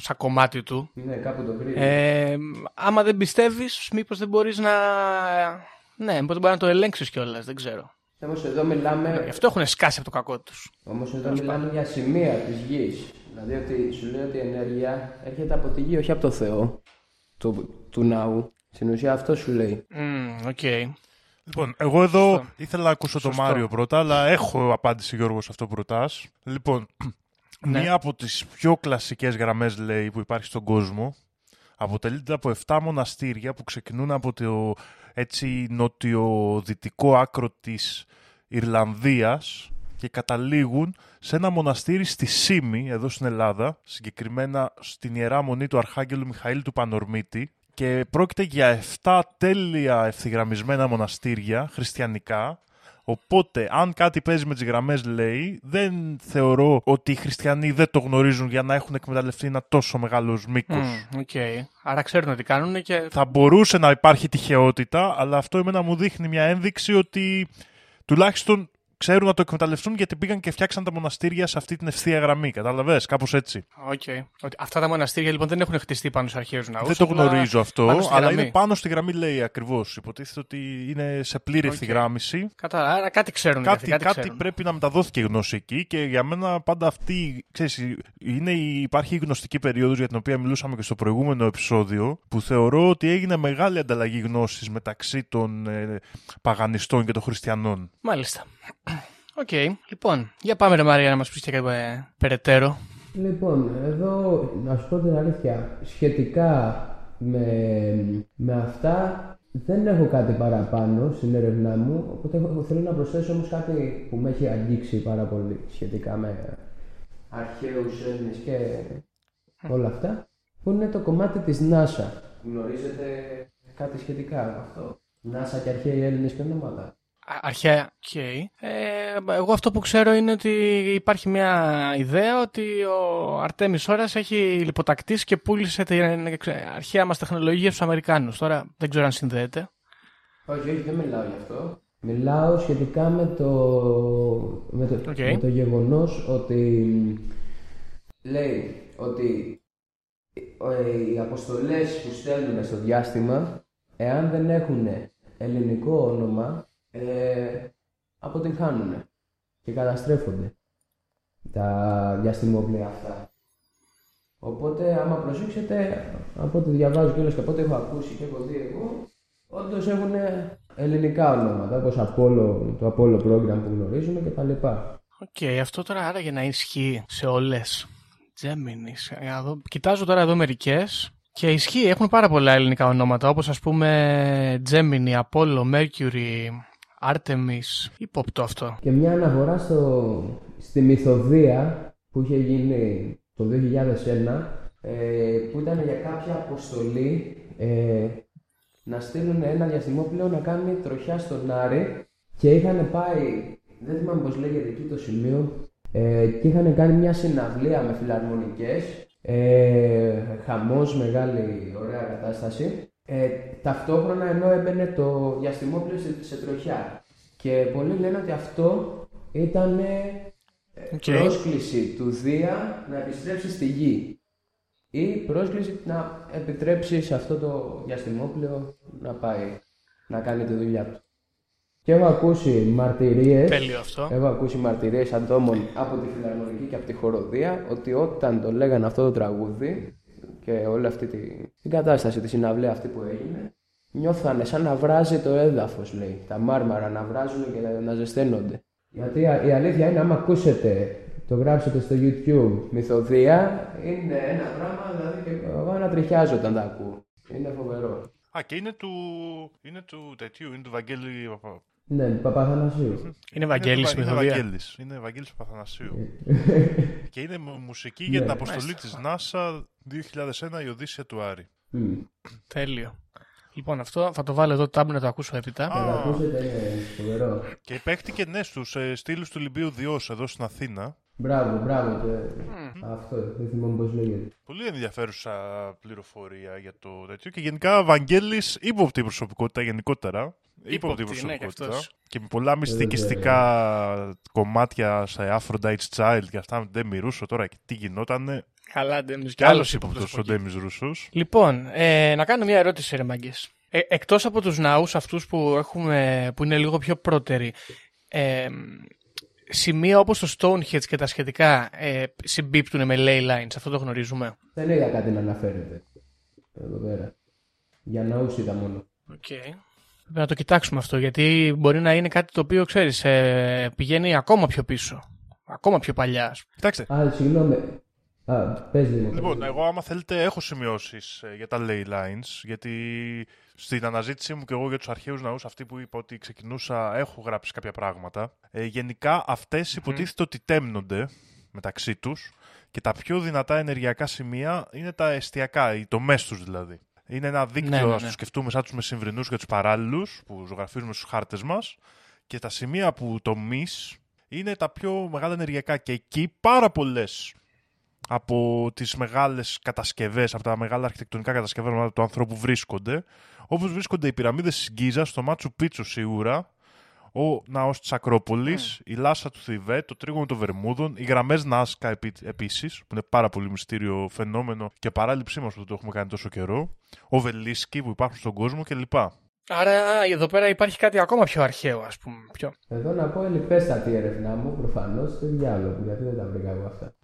σαν κομμάτι του. Ναι, κάπου το βρήκα. Ε, άμα δεν πιστεύεις, μήπως δεν μπορείς να. Ναι, μπορείς να το ελέγξεις κιόλας, δεν ξέρω. Όμως εδώ μιλάμε, Γι' αυτό έχουν σκάσει από το κακό τους. όμως εδώ μιλάμε για σημεία της γης. Δηλαδή ότι σου λέει ότι η ενέργεια έρχεται από τη γη, όχι από το Θεό του, του ναού. Στην ουσία αυτό σου λέει. Οκ. Λοιπόν, εγώ εδώ Σωστό. ήθελα να ακούσω τον Σωστό. Μάριο πρώτα, αλλά έχω απάντηση Γιώργος σε αυτό που ρωτάς. Λοιπόν, Ναι. μία από τις πιο κλασικές γραμμές, λέει, που υπάρχει στον κόσμο, αποτελείται από 7 μοναστήρια που ξεκινούν από το έτσι νοτιοδυτικό άκρο της Ιρλανδίας και καταλήγουν σε ένα μοναστήρι στη Σύμη, εδώ στην Ελλάδα, συγκεκριμένα στην Ιερά Μονή του Αρχάγγελου Μιχαήλ του Πανορμίτη και πρόκειται για 7 τέλεια ευθυγραμμισμένα μοναστήρια χριστιανικά Οπότε, αν κάτι παίζει με τις γραμμές, λέει, δεν θεωρώ ότι οι χριστιανοί δεν το γνωρίζουν για να έχουν εκμεταλλευτεί ένα τόσο μεγάλος μήκος. Μμ, Οκ. Άρα ξέρουν τι κάνουν και. Θα μπορούσε να υπάρχει τυχαιότητα, αλλά αυτό εμένα μου δείχνει μια ένδειξη ότι τουλάχιστον ξέρουν να το εκμεταλλευτούν γιατί πήγαν και φτιάξαν τα μοναστήρια σε αυτή την ευθεία γραμμή. Κατάλαβες, κάπως έτσι. Οκ. Ότι αυτά τα μοναστήρια λοιπόν δεν έχουν χτιστεί πάνω σε αρχαίους ναούς. δεν το γνωρίζω αυτό, πάνω στη αλλά γραμμή. είναι πάνω στη γραμμή, λέει ακριβώς. Υποτίθεται ότι είναι σε πλήρη Οκ. ευθυγράμμιση. Κατά, άρα κάτι ξέρουν. για κάτι, αυτή, κάτι, κάτι ξέρουν. πρέπει να μεταδόθηκε η γνώση εκεί και για μένα πάντα αυτή, ξέρεις, είναι, η- υπάρχει η γνωστική περίοδος για την οποία μιλούσαμε και στο προηγούμενο επεισόδιο που θεωρώ ότι έγινε μεγάλη ανταλλαγή γνώσης μεταξύ των ε, παγανιστών και των χριστιανών. Μάλιστα. Οκ. Λοιπόν, για πάμε ρε Μαρία να μας πεις και κάτι ε, περαιτέρω. Λοιπόν, εδώ να σου πω την αλήθεια, σχετικά με, με αυτά δεν έχω κάτι παραπάνω στην έρευνά μου, οπότε έχω- θέλω να προσθέσω όμως κάτι που με έχει αγγίξει πάρα πολύ σχετικά με αρχαίους Έλληνες και όλα αυτά, που είναι το κομμάτι της NASA. Γνωρίζετε κάτι σχετικά με αυτό; NASA και αρχαίοι Έλληνες και ονόματα. Α- Αρχαία. Οκ. Ε, εγώ αυτό που ξέρω είναι ότι υπάρχει μια ιδέα ότι ο Αρτέμης Σώρρας έχει λιποτακτήσει και πούλησε την ε, αρχαία μας τεχνολογία στους Αμερικάνους. Τώρα δεν ξέρω αν συνδέεται. Όχι, όχι, δεν μιλάω γι' αυτό. Μιλάω σχετικά με το, με το, Οκ. με το γεγονός ότι λέει ότι ε, οι αποστολές που στέλνουν στο διάστημα, εάν δεν έχουν ελληνικό όνομα, ε, αποτυγχάνουν και καταστρέφονται τα διαστημόπλαια αυτά. Οπότε, άμα προσέξετε, από ό,τι διαβάζω και και από ό,τι έχω ακούσει και έχω δει εγώ, όντως έχουν ελληνικά ονόματα, όπως Apollo, το Apollo program που γνωρίζουμε κτλ. Οκ, αυτό τώρα άραγε να ισχύει σε όλες. Gemini. Για να δω. Κοιτάζω τώρα εδώ μερικές και ισχύει, έχουν πάρα πολλά ελληνικά ονόματα, όπως ας πούμε Gemini, Apollo, Mercury, Artemis. Ύποπτο αυτό. Και μια αναφορά στο, στη Μυθωδία που είχε γίνει το 2001, ε, που ήταν για κάποια αποστολή ε, να στείλουν ένα διαστημόπλαιο να κάνει τροχιά στον Άρη και είχαν πάει, δεν θυμάμαι πώς λέγεται εκεί το σημείο, ε, και είχαν κάνει μια συναυλία με φιλαρμονικές, ε, χαμός, μεγάλη, ωραία κατάσταση. Ε, ταυτόχρονα ενώ έμπαινε το διαστημόπλαιο σε, σε τροχιά. Και πολλοί λένε ότι αυτό ήταν Οκ. πρόσκληση του Δία να επιστρέψει στη Γη ή πρόσκληση να επιτρέψει σε αυτό το διαστημόπλαιο να πάει να κάνει τη δουλειά του. Και έχω ακούσει μαρτυρίες Τέλειο αυτό. Έχω ακούσει μαρτυρίες ατόμων από τη φιλαρμονική και από τη χοροδία ότι όταν το λέγανε αυτό το τραγούδι και όλη αυτή τη, την κατάσταση, τη συναυλία αυτή που έγινε, νιώθανε σαν να βράζει το έδαφος, λέει. Τα μάρμαρα να βράζουν και να, να ζεσταίνονται. Γιατί η αλήθεια είναι, άμα ακούσετε, το γράψετε στο YouTube, μυθοδία, είναι ένα πράγμα, δηλαδή και εγώ ανατριχιάζω όταν τα ακούω. Είναι φοβερό. Α, και είναι του, είναι του τέτοιου, είναι του Βαγγέλη Παπα- Ναι, Παπαθανασίου. Είναι Βαγγέλης η είναι, μυθοδία. Βαγγέλης. Είναι Βαγγέλης Παπαθανασίου. και είναι μου- μουσική για Ναι. την αποστολή της NASA 2001 η Οδύσσια του Άρη. Μμ. Τέλειο. Λοιπόν, αυτό θα το βάλω εδώ το τάμπ να το ακούσω έπειτα. Θα τα ακούσετε, είναι φοβερό. Και παίχτηκε ναι στους ε, στήλους του Λιμπίου Διός εδώ στην Αθήνα. Μπράβο, μπράβο. Και... Αυτό, δεν θυμάμαι πώς λέγεται. Πολύ ενδιαφέρουσα πληροφορία για το τέτοιο. Και γενικά Βαγγέλης ύποπτη προσωπικότητα γενικότερα. Ύποπτη, ναι, προσωπικότητα. και αυτός. και με πολλά μυστικιστικά κομμάτια σε Aphrodite's Child και αυτά με τον Ντέμι Ρούσο τώρα και τι γινότανε. Καλά, Ντέμις. Και άλλος ύποπτος ο Ντέμις Ρούσος. Λοιπόν, ε, να κάνω μια ερώτηση, ρε μάγκες. Ε, εκτός από τους ναούς αυτούς που, έχουμε, που είναι λίγο πιο πρώτεροι, ε, σημεία όπως το Stonehenge και τα σχετικά ε, συμπίπτουν με ley lines, αυτό το γνωρίζουμε; Δεν είδα κάτι να αναφέρεται. Εδώ πέρα. Για ναούς είδα μόνο. Okay. Πρέπει να το κοιτάξουμε αυτό, γιατί μπορεί να είναι κάτι το οποίο, ξέρεις, ε, πηγαίνει ακόμα πιο πίσω. Ακόμα πιο παλιά. ας πούμε. Κοιτάξτε, Α, συγγνώμη. Α, πες Δήμο. πες, Λοιπόν, Δήμο. εγώ άμα θέλετε έχω σημειώσεις για τα ley lines, γιατί στην αναζήτησή μου και εγώ για τους αρχαίους ναούς, αυτοί που είπα ότι ξεκινούσα, έχω γράψει κάποια πράγματα. Ε, γενικά αυτές υποτίθεται ότι τέμνονται μεταξύ τους και τα πιο δυνατά ενεργειακά σημεία είναι τα εστιακά, οι τομές τους δηλαδή. Είναι ένα δίκτυο, Ναι, ναι, ας ναι. το σκεφτούμε σαν τους μεσημβρινούς και τους παράλληλους που ζωγραφίζουμε στους χάρτες μας και τα σημεία που τομείς είναι τα πιο μεγάλα ενεργειακά και εκεί πάρα πολλές από τις μεγάλες κατασκευές, από τα μεγάλα αρχιτεκτονικά κατασκευάσματα του ανθρώπου βρίσκονται, όπως βρίσκονται οι πυραμίδες της Γκίζας, στο Μάτσου Πίτσου σίγουρα, ο ναός της Ακρόπολης, η Λάσα του Θιβέτ, το Τρίγωνο των Βερμούδων, οι γραμμές Νάσκα επί, επίσης, που είναι πάρα πολύ μυστήριο φαινόμενο και παράληψή μας που το έχουμε κάνει τόσο καιρό, ο Βελίσκι που υπάρχουν στον κόσμο κλπ. Άρα α, εδώ πέρα υπάρχει κάτι ακόμα πιο αρχαίο, ας πούμε. Πιο. Εδώ να πω ελιπέστατη η έρευνά μου, προφανώς, στο διάλογο, γιατί δεν τα βρήκα εγώ αυτά.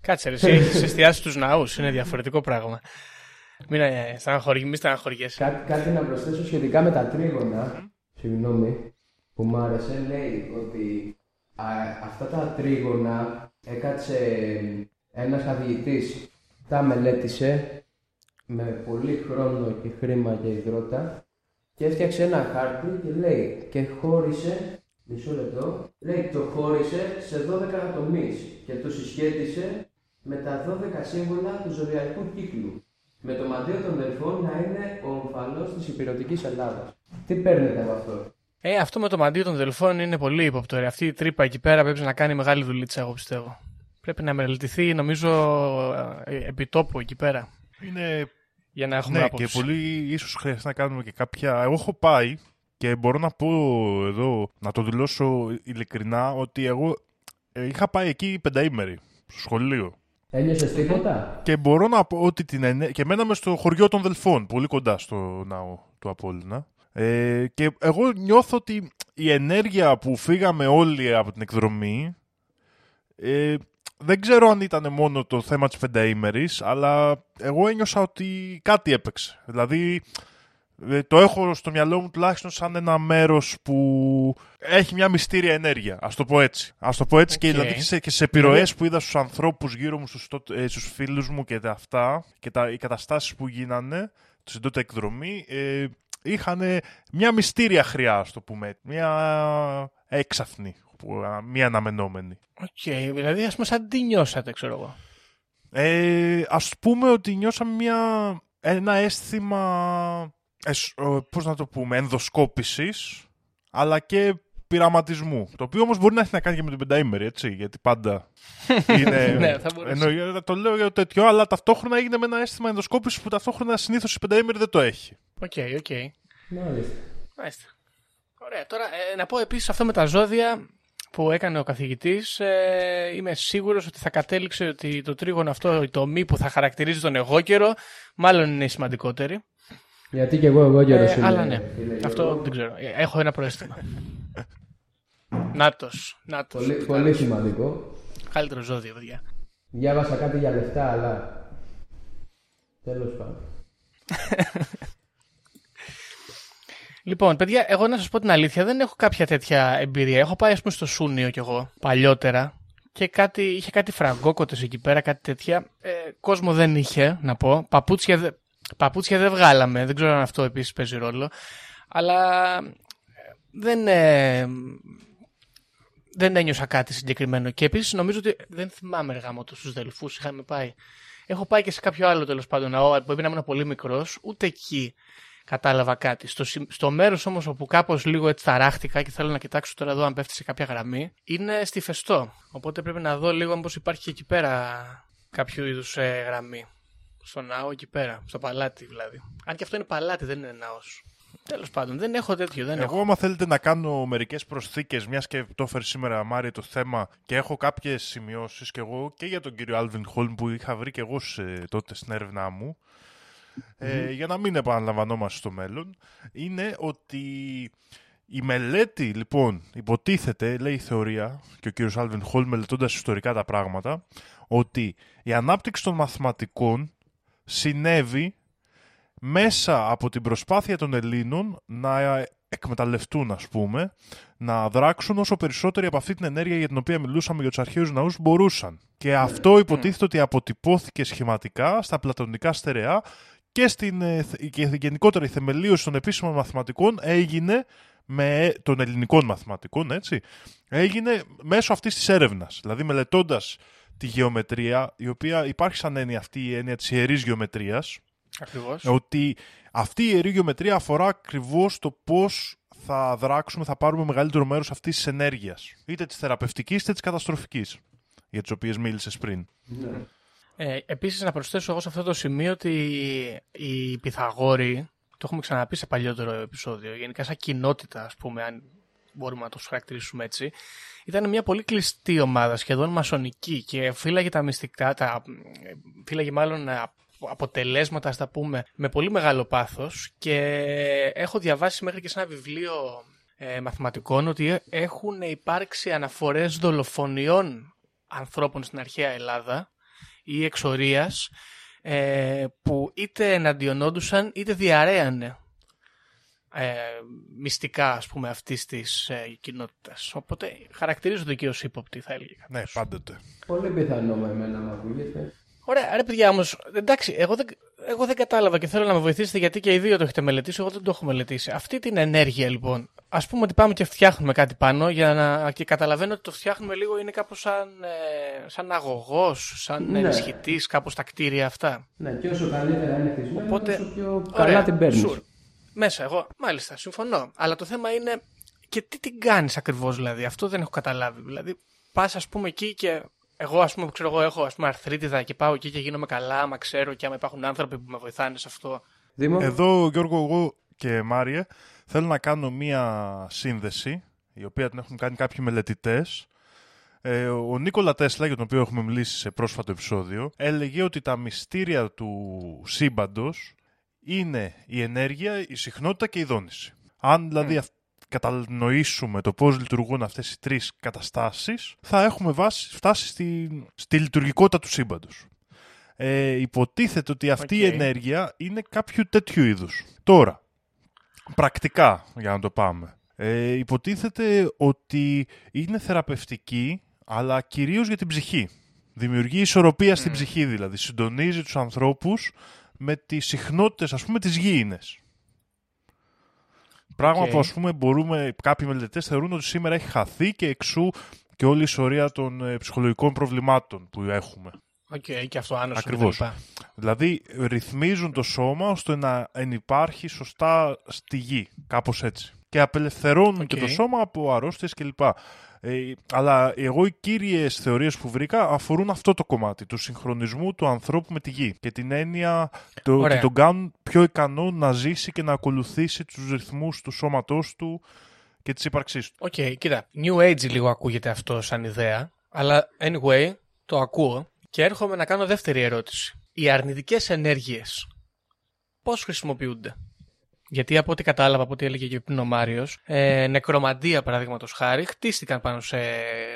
Κάτσε ρε, εσύ έχεις εστιάσει στους ναούς, είναι διαφορετικό πράγμα. Μην, ε, στεναχωρι- μη στεναχωριέσαι. Κάτι, κάτι να προσθέσω σχετικά με τα τρίγωνα, συγγνώμη, που μου άρεσε, λέει ότι α, αυτά τα τρίγωνα έκατσε ένας καθηγητής, τα μελέτησε με πολύ χρόνο και χρήμα και υδρότα και έφτιαξε ένα χάρτη και λέει και χώρισε, μισό λεπτό, λέει το χώρισε σε 12 τομείς και το συσχέτισε με τα 12 σύμβολα του ζωδιακού κύκλου. Με το μαντίο των δελφών να είναι ο ομφαλός της υπηρετικής Ελλάδας. Τι παίρνετε από αυτό; Ε, αυτό με το μαντίο των δελφών είναι πολύ ύποπτο. Ρε. Αυτή η τρύπα εκεί πέρα πρέπει να κάνει μεγάλη δουλίτσα, εγώ πιστεύω. Πρέπει να μελετηθεί, νομίζω, ε, επιτόπου εκεί πέρα. Είναι Για να έχουμε ναι, άποψη. και πολύ ίσως χρειαστεί να κάνουμε και κάποια... Εγώ έχω πάει και μπορώ να πω εδώ, να το δηλώσω ειλικρινά, ότι εγώ ε, είχα πάει εκεί πενταήμερη, στο σχολείο. Ένιωσες τίποτα; Και μπορώ να πω ότι την ενέ... και μέναμε στο χωριό των Δελφών, πολύ κοντά στο ναό του Απόλλωνα. Ε, και εγώ νιώθω ότι η ενέργεια που φύγαμε όλοι από την εκδρομή ε, δεν ξέρω αν ήταν μόνο το θέμα της πενταήμερης, αλλά εγώ ένιωσα ότι κάτι έπαιξε. Δηλαδή ε, το έχω στο μυαλό μου τουλάχιστον σαν ένα μέρος που έχει μια μυστήρια ενέργεια, ας το πω έτσι. Ας το πω έτσι και, Οκ. δηλαδή, και, σε, και σε επιρροές που είδα στους ανθρώπους γύρω μου, στους, τό- ε, στους φίλους μου και τα αυτά και τα, οι καταστάσεις που γίνανε στην τότε εκδρομή ε, είχαν μια μυστήρια χροιά, ας το πούμε, μια έξαφνη, που- α, μη αναμενόμενη. Οκ, δηλαδή ας πούμε σαν τι νιώσατε, ξέρω εγώ. Ε, ας πούμε ότι νιώσαμε μια, ένα αίσθημα, εσ- ε, πώς να το πούμε, ενδοσκόπησης, αλλά και πειραματισμού. Το οποίο όμως μπορεί να έχει να κάνει και με την πενταήμερη, έτσι, γιατί πάντα (laughs) είναι... Ναι, θα μπορούσε. εννοεί, το λέω για το τέτοιο, αλλά ταυτόχρονα έγινε με ένα αίσθημα ενδοσκόπησης που ταυτόχρονα συνήθως η πενταήμερη δεν το έχει. Οκ, οκ. Μάλιστα. Μάλιστα. Ωραία. Τώρα ε, να πω επίσης αυτό με τα ζώδια που έκανε ο καθηγητής. Ε, είμαι σίγουρος ότι θα κατέληξε ότι το τρίγωνο αυτό, η τομή που θα χαρακτηρίζει τον Αιγόκερω, μάλλον είναι η σημαντικότερη. Γιατί και εγώ, εγώ καιρός Ε, είμαι, αλλά ναι, φίλε, αυτό Γιώργο. δεν ξέρω. Ε, Έχω ένα προαίσθημα. (laughs) Νάτος, νάτος. Πολύ, πολύ σημαντικό. Καλύτερο ζώδιο, παιδιά. Διάβασα κάτι για λεφτά, αλλά. Τέλος πάντων. (laughs) Λοιπόν, παιδιά, εγώ να σας πω την αλήθεια, δεν έχω κάποια τέτοια εμπειρία. Έχω πάει, ας πούμε, στο Σούνιο κι εγώ παλιότερα και κάτι, είχε κάτι φραγκόκοτες εκεί πέρα, κάτι τέτοια. Ε, κόσμο δεν είχε, να πω. Παπούτσια, δε- παπούτσια δεν βγάλαμε. Δεν ξέρω αν αυτό επίσης παίζει ρόλο. Αλλά ε, δεν, ε, δεν ένιωσα κάτι συγκεκριμένο. Και επίσης νομίζω ότι δεν θυμάμαι εργά μου στου Δελφούς. Είχαμε πάει. Έχω πάει και σε κάποιο άλλο τέλος πάντων ναό που έπρεπε να ήμουν πολύ μικρός. Ούτε εκεί κατάλαβα κάτι. Στο, σι- στο μέρος όμως όπου κάπως λίγο έτσι ταράχτηκα και θέλω να κοιτάξω τώρα εδώ αν πέφτει σε κάποια γραμμή, είναι στη Φεστό. Οπότε πρέπει να δω λίγο μήπω υπάρχει εκεί πέρα κάποιο είδους γραμμή. Στο ναό εκεί πέρα. Στο παλάτι δηλαδή. Αν και αυτό είναι παλάτι, δεν είναι ναός. Τέλος πάντων, δεν έχω τέτοιο. Δεν έχω. Εγώ, άμα θέλετε να κάνω μερικές προσθήκες, μιας και το έφερε σήμερα, Μάρι, το θέμα και έχω κάποιες σημειώσεις και εγώ και για τον κύριο Άλβιν Χόλμ που είχα βρει και εγώ σε, τότε στην έρευνά μου. Ε, για να μην επαναλαμβανόμαστε στο μέλλον, είναι ότι η μελέτη, λοιπόν, υποτίθεται, λέει η θεωρία, και ο κύριος Άλβιν Χόλμ μελετώντας ιστορικά τα πράγματα, ότι η ανάπτυξη των μαθηματικών συνέβη μέσα από την προσπάθεια των Ελλήνων να εκμεταλλευτούν, ας πούμε, να δράξουν όσο περισσότερη από αυτή την ενέργεια για την οποία μιλούσαμε για τους αρχαίους ναούς μπορούσαν. Και αυτό υποτίθεται ότι αποτυπώθηκε σχηματικά στα πλατωνικά στερεά και, στην, ε, θ- και γενικότερα η θεμελίωση των επίσημων μαθηματικών έγινε με των ελληνικών μαθηματικών, έτσι, έγινε μέσω αυτής της έρευνας. Δηλαδή μελετώντας τη γεωμετρία, η οποία υπάρχει σαν έννοια αυτή η έννοια της ιερής γεωμετρίας, Ακριβώς. ότι αυτή η ιερή γεωμετρία αφορά ακριβώς το πώς θα δράξουμε, θα πάρουμε μεγαλύτερο μέρος αυτής της ενέργειας. Είτε της θεραπευτικής είτε της καταστροφικής. Για τις οποίες μίλησες πριν. Ε, Επίσης, να προσθέσω εγώ σε αυτό το σημείο ότι οι Pythagόροι, το έχουμε ξαναπεί σε παλιότερο επεισόδιο, γενικά σαν κοινότητα, ας πούμε, αν μπορούμε να το χαρακτηρίσουμε έτσι, ήταν μια πολύ κλειστή ομάδα, σχεδόν μασονική και φύλαγε τα μυστικά, τα, φύλαγε μάλλον α- αποτελέσματα, ας τα πούμε, με πολύ μεγάλο πάθος. Και έχω διαβάσει μέχρι και σε ένα βιβλίο ε, μαθηματικών ότι έχουν υπάρξει αναφορές δολοφονιών ανθρώπων στην αρχαία Ελλάδα ή εξορίας ε, που είτε εναντιονόντουσαν είτε διαρρέανε ε, μυστικά ας πούμε αυτής της ε, κοινότητας. Οπότε χαρακτηρίζονται και ως ύποπτοι θα έλεγα. Ναι, πάντοτε. Πολύ πιθανό με εμένα μου ακούγεται. Ωραία, ρε παιδιά όμως, εντάξει, εγώ δεν, εγώ δεν κατάλαβα και θέλω να με βοηθήσετε γιατί και οι δύο το έχετε μελετήσει, εγώ δεν το έχω μελετήσει. Αυτή την ενέργεια λοιπόν, ας πούμε ότι πάμε και φτιάχνουμε κάτι πάνω για να. και καταλαβαίνω ότι το φτιάχνουμε λίγο είναι κάπως σαν, ε, σαν αγωγός, σαν Ναι. ενισχυτής, κάπως στα κτίρια αυτά. Ναι, και όσο καλύτερα είναι χτισμένο, Οπότε- τόσο πιο Ωραία, καλά την παίρνεις. sure. Μέσα, εγώ, μάλιστα, συμφωνώ. Αλλά το θέμα είναι και τι την κάνεις ακριβώς, δηλαδή. Αυτό δεν έχω καταλάβει. Δηλαδή, πας, ας πούμε, εκεί και εγώ, ας πούμε, ξέρω εγώ, έχω ας πούμε, αρθρίτιδα και πάω εκεί και γίνομαι καλά, άμα ξέρω και άμα υπάρχουν άνθρωποι που με βοηθάνε σε αυτό. Δήμο, Εδώ, Γιώργο, εγώ και Μάριε, θέλω να κάνω μία σύνδεση, η οποία την έχουν κάνει κάποιοι μελετητές. Ε, ο Νίκολα Τέσλα, για τον οποίο έχουμε μιλήσει σε πρόσφατο επεισόδιο, έλεγε ότι τα μυστήρια του σύμπαντος είναι η ενέργεια, η συχνότητα και η δόνηση. Αν δηλαδή αυ- κατανοήσουμε το πώς λειτουργούν αυτές οι τρεις καταστάσεις, θα έχουμε βάσει, φτάσει στη, στη λειτουργικότητα του σύμπαντος. Ε, υποτίθεται ότι αυτή η Οκ. ενέργεια είναι κάποιου τέτοιου είδους. Τώρα, πρακτικά για να το πάμε. Ε, υποτίθεται ότι είναι θεραπευτική, αλλά κυρίως για την ψυχή. Δημιουργεί ισορροπία στην ψυχή δηλαδή. Συντονίζει τους ανθρώπους με τις συχνότητες ας πούμε τις γήινες. Πράγμα Οκ. που ας πούμε μπορούμε, κάποιοι μελετητές θεωρούν ότι σήμερα έχει χαθεί και εξού και όλη η ιστορία των ε, ψυχολογικών προβλημάτων που έχουμε. Οκ, και αυτό άνοσο. Ακριβώς. κτλ. Δηλαδή ρυθμίζουν το σώμα ώστε να ενυπάρχει σωστά στη γη, κάπως έτσι. Και απελευθερώνουν Οκ. και το σώμα από αρρώστιες κλπ. Ε, αλλά εγώ οι κύριες θεωρίες που βρήκα αφορούν αυτό το κομμάτι, του συγχρονισμού του ανθρώπου με τη γη και την έννοια το, ότι Ωραία. τον κάνουν πιο ικανό να ζήσει και να ακολουθήσει τους ρυθμούς του σώματός του και της ύπαρξής του. Οκ, κοίτα. New Age λίγο ακούγεται αυτό σαν ιδέα. Αλλά anyway, το ακούω. Και έρχομαι να κάνω δεύτερη ερώτηση. Οι αρνητικές ενέργειες πώς χρησιμοποιούνται; Γιατί από ό,τι κατάλαβα, από ό,τι έλεγε και πριν ο Μάριος, ε, νεκρομαντία παραδείγματος χάρη, χτίστηκαν πάνω σε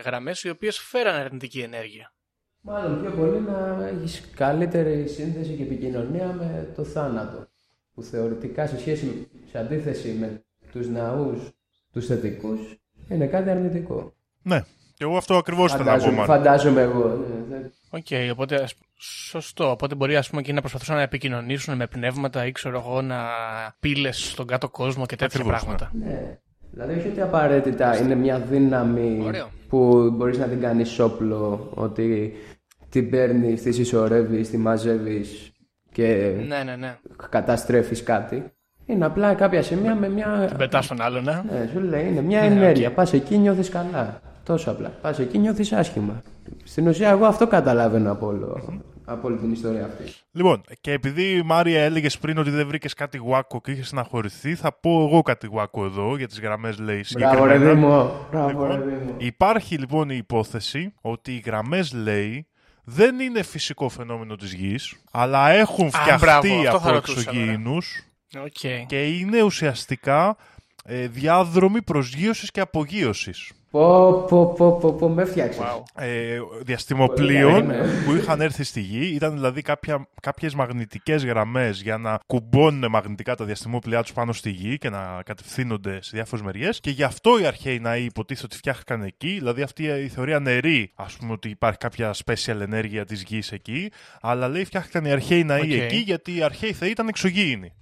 γραμμές οι οποίες φέραν αρνητική ενέργεια. Μάλλον πιο πολύ να έχεις καλύτερη σύνδεση και επικοινωνία με το θάνατο. Που θεωρητικά σε σχέση, σε αντίθεση με τους ναούς, τους θετικούς, είναι κάτι αρνητικό. Ναι, και εγώ αυτό ακριβώς ήθελα να πω. Φαντάζομαι, Μάρτιν. φαντάζομαι εγώ. ναι, ναι. Οκ, οπότε ας- σωστό. Οπότε μπορεί ας πούμε και να προσπαθούσαν να επικοινωνήσουν με πνεύματα ή ξέρω εγώ να πύλες στον κάτω κόσμο και τέτοια Ακριβώς, πράγματα. Ναι. Δηλαδή όχι ότι απαραίτητα είναι μια δύναμη Ωραίο. που μπορείς να την κάνεις όπλο, ότι την παίρνεις, τη συσσωρεύεις, τη μαζεύεις και Ναι, ναι, ναι. καταστρέφεις κάτι. Είναι απλά κάποια σημεία με μια... Την πετάς στον άλλον, ε. Ναι, σου λέει, είναι μια Ναι, ενέργεια. οκ. Πας εκεί νιώθεις καλά. Τόσο απλά. Πας εκεί νιώθεις άσχημα. Στην ουσία εγώ αυτό καταλαβαίνω από, όλο, από όλη την ιστορία αυτή. Λοιπόν, και επειδή Μάριε έλεγε πριν ότι δεν βρήκες κάτι wacko και είχες στεναχωρηθεί, θα πω εγώ κάτι wacko εδώ για τις γραμμές ley Μπράβο ρε συγκεκριμένα. Δήμο. Μπράβο Λοιπόν, ρε Δήμο. υπάρχει λοιπόν η υπόθεση ότι οι γραμμές ley δεν είναι φυσικό φαινόμενο της γης, αλλά έχουν φτιαχτεί μπράβο, αυτό θα από ρωτούσα, εξωγήινους Οκ. και είναι ουσιαστικά ε, διάδρομοι προσγείωσης και απογείωσης. Πω, πω, πω, πω, πω, με έφτιαξες. Wow. Ε, διαστημοπλοίων Πολύ καλή, που είχαν έρθει στη γη ήταν δηλαδή κάποια, κάποιες μαγνητικές γραμμές για να κουμπώνουν μαγνητικά τα διαστημόπλοιά τους πάνω στη γη και να κατευθύνονται σε διάφορες μεριές και γι' αυτό οι αρχαίοι ναοί υποτίθεται ότι φτιάχτηκαν εκεί δηλαδή αυτή η θεωρία νερή ας πούμε ότι υπάρχει κάποια special ενέργεια της γης εκεί αλλά λέει φτιάχτηκαν οι αρχαίοι ναοί Οκ. εκεί γιατί οι αρχαίοι θεοί ήταν εξωγήινοι.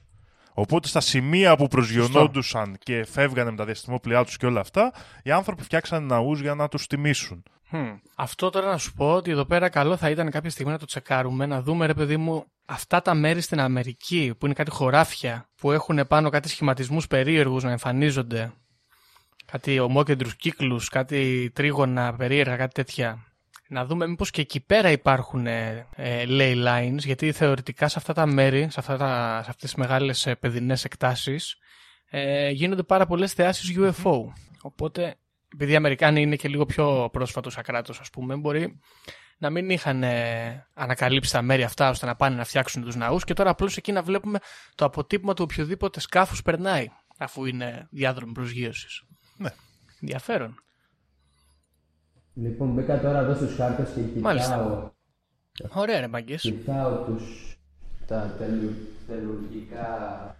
Οπότε στα σημεία που προσγειωνόντουσαν και φεύγανε με τα διαστημόπλοιά τους και όλα αυτά, οι άνθρωποι φτιάξαν ναούς για να τους τιμήσουν. Χμ. Αυτό τώρα να σου πω ότι εδώ πέρα καλό θα ήταν κάποια στιγμή να το τσεκάρουμε, να δούμε ρε παιδί μου αυτά τα μέρη στην Αμερική που είναι κάτι χωράφια, που έχουν πάνω κάτι σχηματισμούς περίεργους να εμφανίζονται, κάτι ομόκεντρους κύκλους, κάτι τρίγωνα περίεργα, κάτι τέτοια. Να δούμε μήπως και εκεί πέρα υπάρχουν ε, ε, ley lines, γιατί θεωρητικά σε αυτά τα μέρη, σε, αυτά τα, σε αυτές τις μεγάλες ε, παιδινές εκτάσεις, ε, γίνονται πάρα πολλές θεάσεις UFO. Οπότε, επειδή οι Αμερικάνοι είναι και λίγο πιο πρόσφατος σαν κράτος, ας πούμε, μπορεί να μην είχαν ε, ανακαλύψει τα μέρη αυτά ώστε να πάνε να φτιάξουν τους ναούς και τώρα απλώς εκεί να βλέπουμε το αποτύπωμα του οποιοδήποτε σκάφους περνάει, αφού είναι διάδρομη προσγείωσης. Ναι. Ενδιαφέρον. Λοιπόν, μπήκα τώρα εδώ στους χάρτες και κοιτάω, Μάλιστα. Ωραία ρε μάγκες. κοιτάω τους, τα τελου, τελουργικά,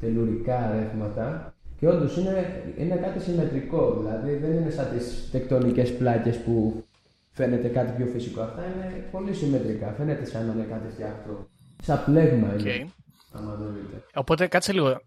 τελουρικά ρεύματα και όντως είναι, είναι κάτι συμμετρικό, δηλαδή δεν είναι σαν τις τεκτονικές πλάκες που φαίνεται κάτι πιο φυσικό. Αυτά είναι πολύ συμμετρικά, φαίνεται σαν να είναι κάτι φτιαχτό. Σαν πλέγμα είναι, Οκ. άμα το δείτε. Οπότε κάτσε λίγο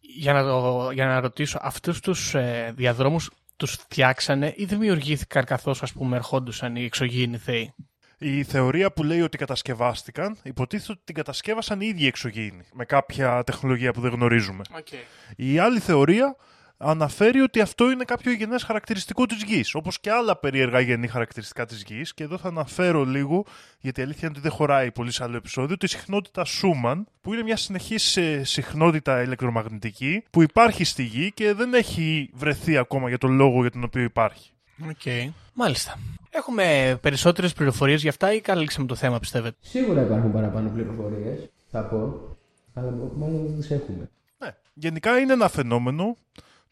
για να, το, για να ρωτήσω, αυτούς τους ε, διαδρόμους τους φτιάξανε ή δημιουργήθηκαν καθώς ας πούμε ερχόντουσαν οι εξωγήινοι θεοί; Η θεωρία που λέει ότι κατασκευάστηκαν, υποτίθεται ότι την κατασκεύασαν οι ίδιοι εξωγήινοι, με κάποια τεχνολογία που δεν γνωρίζουμε. Okay. Η άλλη θεωρία αναφέρει ότι αυτό είναι κάποιο γενέ χαρακτηριστικό της γης, όπως και άλλα περίεργα γενή χαρακτηριστικά της γης. Και εδώ θα αναφέρω λίγο, γιατί η αλήθεια είναι ότι δεν χωράει πολύ σε άλλο επεισόδιο, τη συχνότητα Σούμαν, που είναι μια συνεχής συχνότητα ηλεκτρομαγνητική που υπάρχει στη γη και δεν έχει βρεθεί ακόμα για τον λόγο για τον οποίο υπάρχει. Okay. Μάλιστα. Έχουμε περισσότερες πληροφορίες για αυτά ή καλύψαμε το θέμα, πιστεύετε; Σίγουρα υπάρχουν παραπάνω πληροφορίες, θα πω, αλλά μάλλον δεν τις έχουμε. Ναι. Γενικά είναι ένα φαινόμενο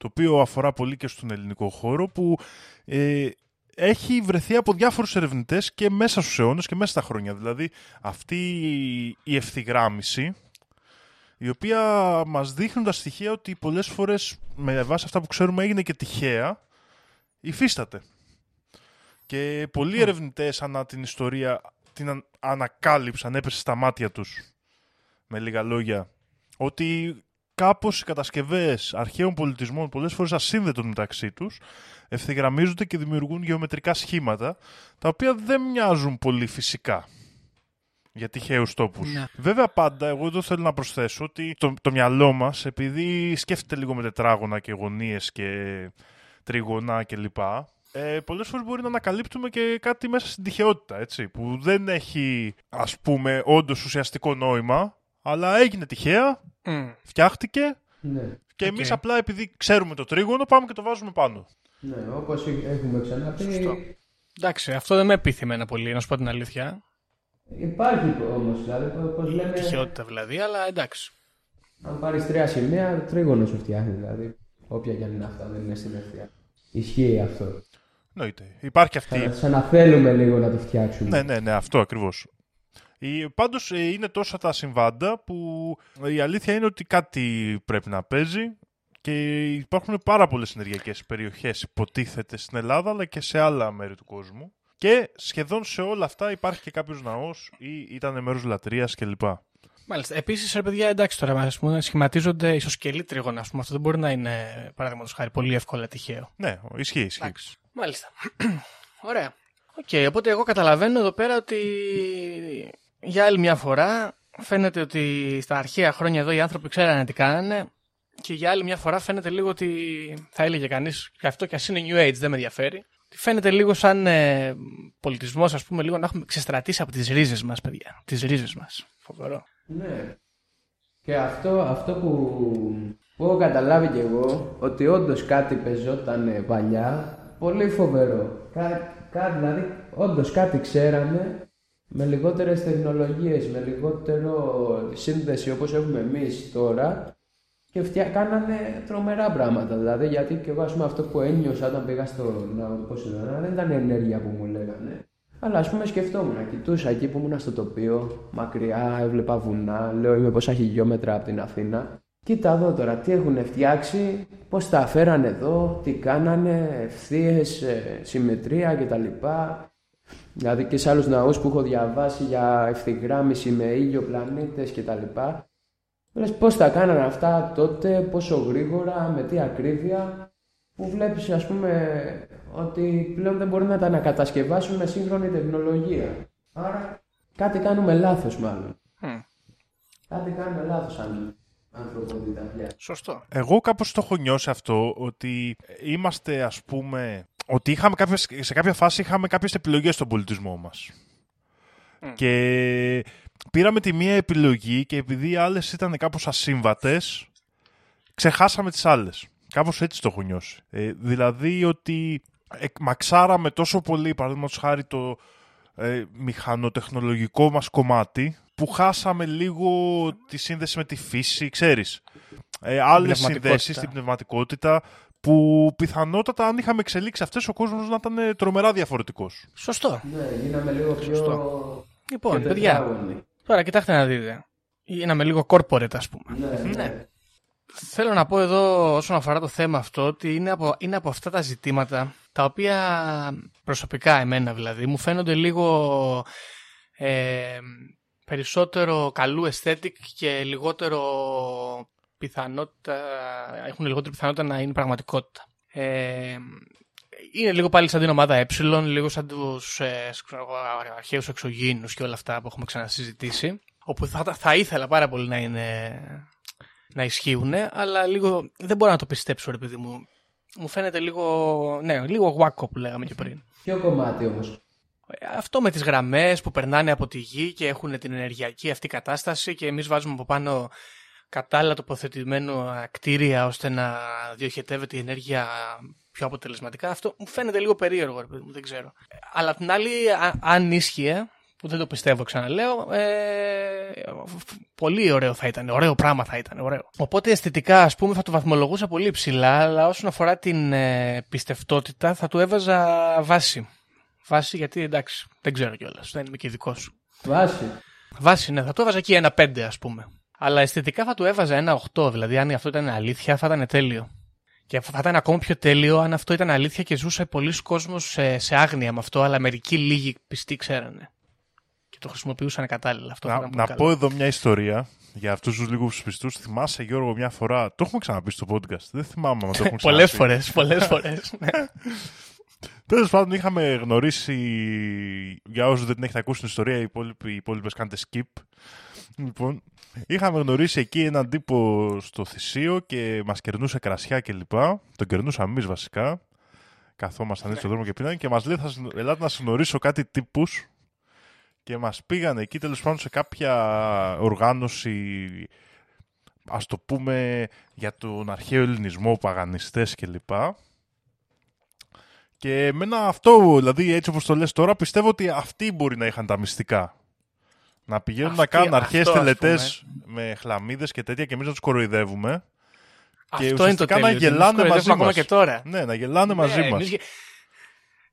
το οποίο αφορά πολύ και στον ελληνικό χώρο που ε, έχει βρεθεί από διάφορους ερευνητές και μέσα στους αιώνες και μέσα στα χρόνια. Δηλαδή αυτή η ευθυγράμμιση η οποία μας δείχνουν τα στοιχεία ότι πολλές φορές με βάση αυτά που ξέρουμε έγινε και τυχαία υφίσταται. Και πολλοί mm. ερευνητές ανά την ιστορία την ανακάλυψαν, έπεσε στα μάτια τους με λίγα λόγια ότι κάπως οι κατασκευές αρχαίων πολιτισμών πολλές φορές ασύνδετων μεταξύ τους ευθυγραμμίζονται και δημιουργούν γεωμετρικά σχήματα τα οποία δεν μοιάζουν πολύ φυσικά για τυχαίους τόπους. Ναι. Βέβαια, πάντα, εγώ εδώ θέλω να προσθέσω ότι το, το μυαλό μας, επειδή σκέφτεται λίγο με τετράγωνα και γωνίες και τρίγωνα κλπ., ε, πολλές φορές μπορεί να ανακαλύπτουμε και κάτι μέσα στην τυχαιότητα, έτσι, που δεν έχει, ας πούμε, όντως ουσιαστικό νόημα, αλλά έγινε τυχαία, Μμ. φτιάχτηκε Ναι. και Οκ. εμείς απλά επειδή ξέρουμε το τρίγωνο πάμε και το βάζουμε πάνω. Ναι, όπως έχουμε ξαναπεί, Σωστό. Εντάξει, αυτό δεν με πείθει εμένα πολύ, να σου πω την αλήθεια. υπάρχει όμως, δηλαδή, πώς λέμε... Τυχαιότητα δηλαδή, αλλά εντάξει. Αν πάρεις τρία σημεία, τρίγωνο σου φτιάχνει. Δηλαδή, όποια κι αν είναι αυτά, δεν είναι συνέχεια. Ισχύει αυτό. Εννοείται. Υπάρχει αυτή. Σαν, σαν να θέλουμε λίγο να το φτιάξουμε. Ναι, ναι, ναι, αυτό ακριβώς. Πάντως ε, είναι τόσα τα συμβάντα που η αλήθεια είναι ότι κάτι πρέπει να παίζει και υπάρχουν πάρα πολλές ενεργειακές περιοχές υποτίθεται στην Ελλάδα αλλά και σε άλλα μέρη του κόσμου και σχεδόν σε όλα αυτά υπάρχει και κάποιος ναός ή ήταν μέρος λατρείας κλπ. Μάλιστα. Επίσης, ρε παιδιά, εντάξει τώρα, ας πούμε, σχηματίζονται ισοσκελή τρίγωνα. Ας πούμε. Αυτό δεν μπορεί να είναι, παραδείγματος χάρη, πολύ εύκολα τυχαίο. Ναι, ισχύει, ισχύει. Εντάξει. Μάλιστα. (clears throat) Ωραία. OK, okay, οπότε εγώ καταλαβαίνω εδώ πέρα ότι για άλλη μια φορά φαίνεται ότι στα αρχαία χρόνια εδώ οι άνθρωποι ξέρανε τι κάνανε και για άλλη μια φορά φαίνεται λίγο ότι θα έλεγε κανείς και αυτό και ας είναι New Age δεν με ενδιαφέρει φαίνεται λίγο σαν ε, πολιτισμός ας πούμε λίγο να έχουμε ξεστρατήσει από τις ρίζες μας παιδιά. Τις ρίζες μας. Φοβερό. Ναι. Και αυτό, αυτό που, που έχω καταλάβει κι εγώ ότι όντως κάτι πεζόταν παλιά πολύ φοβερό. Κά, κάτι, δηλαδή όντως κάτι ξέραμε με λιγότερες τεχνολογίες, με λιγότερο σύνδεση όπως έχουμε εμείς τώρα και φτιά... κάνανε τρομερά πράγματα. Δηλαδή, γιατί και εγώ, ας πούμε, αυτό που ένιωσα όταν πήγα στο να δεν ήταν ενέργεια που μου λέγανε. Αλλά ας πούμε σκεφτόμουν, κοιτούσα εκεί που ήμουν στο τοπίο, μακριά, έβλεπα βουνά, λέω είμαι πόσα χιλιόμετρα από την Αθήνα. Κοίτα εδώ τώρα, τι έχουν φτιάξει, πώς τα φέρανε εδώ, τι κάνανε, ευθείε, ε, συμμετρία κτλ. Δηλαδή και σε άλλους ναούς που έχω διαβάσει για ευθυγράμμιση με ήλιο, πλανήτες κτλ. Λες πώς τα κάνανε αυτά τότε, πόσο γρήγορα, με τι ακρίβεια, που βλέπεις ας πούμε ότι πλέον δεν μπορεί να τα ανακατασκευάσουν με σύγχρονη τεχνολογία. Άρα κάτι κάνουμε λάθος μάλλον. Κάτι κάνουμε λάθος αν ανθρωπότητα πια. Σωστό. Εγώ κάπως το έχω νιώσει αυτό, ότι είμαστε ας πούμε ότι είχαμε κάποιες, σε κάποια φάση είχαμε κάποιες επιλογές στον πολιτισμό μας. Και πήραμε τη μία επιλογή και επειδή οι άλλες ήταν κάπως ασύμβατες, ξεχάσαμε τις άλλες. Κάπως έτσι το έχω νιώσει. Ε, δηλαδή ότι μαξάραμε τόσο πολύ, παραδείγματος χάρη το ε, μηχανοτεχνολογικό μας κομμάτι, που χάσαμε λίγο τη σύνδεση με τη φύση, ξέρεις. Ε, άλλες συνδέσεις, την πνευματικότητα, που πιθανότατα αν είχαμε εξελίξει αυτές ο κόσμος να ήταν τρομερά διαφορετικός. Σωστό. Ναι, γίναμε λίγο πιο... Σωστό. Λοιπόν, παιδιά, τώρα κοιτάξτε να δείτε. Γίναμε λίγο corporate ας πούμε. Ναι, ναι. Θέλω να πω εδώ όσον αφορά το θέμα αυτό ότι είναι από, είναι από αυτά τα ζητήματα τα οποία προσωπικά εμένα δηλαδή μου φαίνονται λίγο ε, περισσότερο καλού aesthetic και λιγότερο πιθανότητα, έχουν λιγότερη πιθανότητα να είναι πραγματικότητα. Ε, είναι λίγο πάλι σαν την ομάδα ε, λίγο σαν τους ε, αρχαίους εξωγήινους και όλα αυτά που έχουμε ξανασυζητήσει. Όπου θα, θα ήθελα πάρα πολύ να είναι να ισχύουν, αλλά λίγο δεν μπορώ να το πιστέψω, ρε παιδί μου. Μου φαίνεται λίγο, ναι, λίγο γουάκο που λέγαμε και πριν. Ποιο κομμάτι όμως; Αυτό με τις γραμμές που περνάνε από τη γη και έχουν την ενεργειακή αυτή κατάσταση και εμείς βάζουμε από πάνω κατάλληλα τοποθετημένο κτίρια ώστε να διοχετεύεται η ενέργεια πιο αποτελεσματικά. Αυτό μου φαίνεται λίγο περίεργο, δεν ξέρω. Αλλά την άλλη, αν ίσχυε, που δεν το πιστεύω ξαναλέω, ε, πολύ ωραίο θα ήταν, ωραίο πράγμα θα ήταν, ωραίο. Οπότε αισθητικά ας πούμε θα το βαθμολογούσα πολύ ψηλά, αλλά όσον αφορά την ε, πιστευτότητα θα του έβαζα βάση. Βάση γιατί εντάξει, δεν ξέρω κιόλας, δεν είμαι και ειδικός σου. Βάση. Βάση, ναι, θα το έβαζα εκεί ένα πέντε ας πούμε. Αλλά αισθητικά θα του έβαζα ένα 8. Δηλαδή, αν αυτό ήταν αλήθεια, θα ήταν τέλειο. Και θα ήταν ακόμα πιο τέλειο αν αυτό ήταν αλήθεια και ζούσε πολλοί κόσμος σε, σε άγνοια με αυτό, αλλά μερικοί λίγοι πιστοί ξέρανε. Και το χρησιμοποιούσαν κατάλληλα. Αυτό να να πω εδώ μια ιστορία για αυτούς τους λίγους πιστούς. Θυμάσαι, Γιώργο, μια φορά. Το έχουμε ξαναπεί στο podcast. Δεν θυμάμαι αν το έχουμε (laughs) Πολλές φορές. Πολλές φορές. Ναι. (laughs) Τέλος πάντων, είχαμε γνωρίσει. Για όσους δεν την έχετε ακούσει την ιστορία, οι υπόλοιπες κάνετε skip. Λοιπόν, είχαμε γνωρίσει εκεί έναν τύπο στο θυσίο και μας κερνούσε κρασιά κλπ. Τον κερνούσαμε εμείς βασικά. Καθόμασταν έτσι στον δρόμο και πίνανε και μας λέει: Θα ελάτε να γνωρίσω κάτι τύπους. Και μας πήγαν εκεί τέλος πάντων σε κάποια οργάνωση, ας το πούμε, για τον αρχαίο ελληνισμό, παγανιστές κλπ. Και εμένα αυτό, δηλαδή έτσι όπως το λες τώρα, πιστεύω ότι αυτοί μπορεί να είχαν τα μυστικά Να πηγαίνουν Αυτή- να κάνουν αυτό, αρχέ ας τελετές με χλαμίδες και τέτοια και εμείς να τους κοροϊδεύουμε. Αυτό είναι το ουσιαστικά να τέλειο. ότι εμείς γελάνε κοροϊδεύουμε μαζί ακόμα μας. και τώρα. Ναι, να γελάνε μαζί Ναι, μας. εμείς, γε-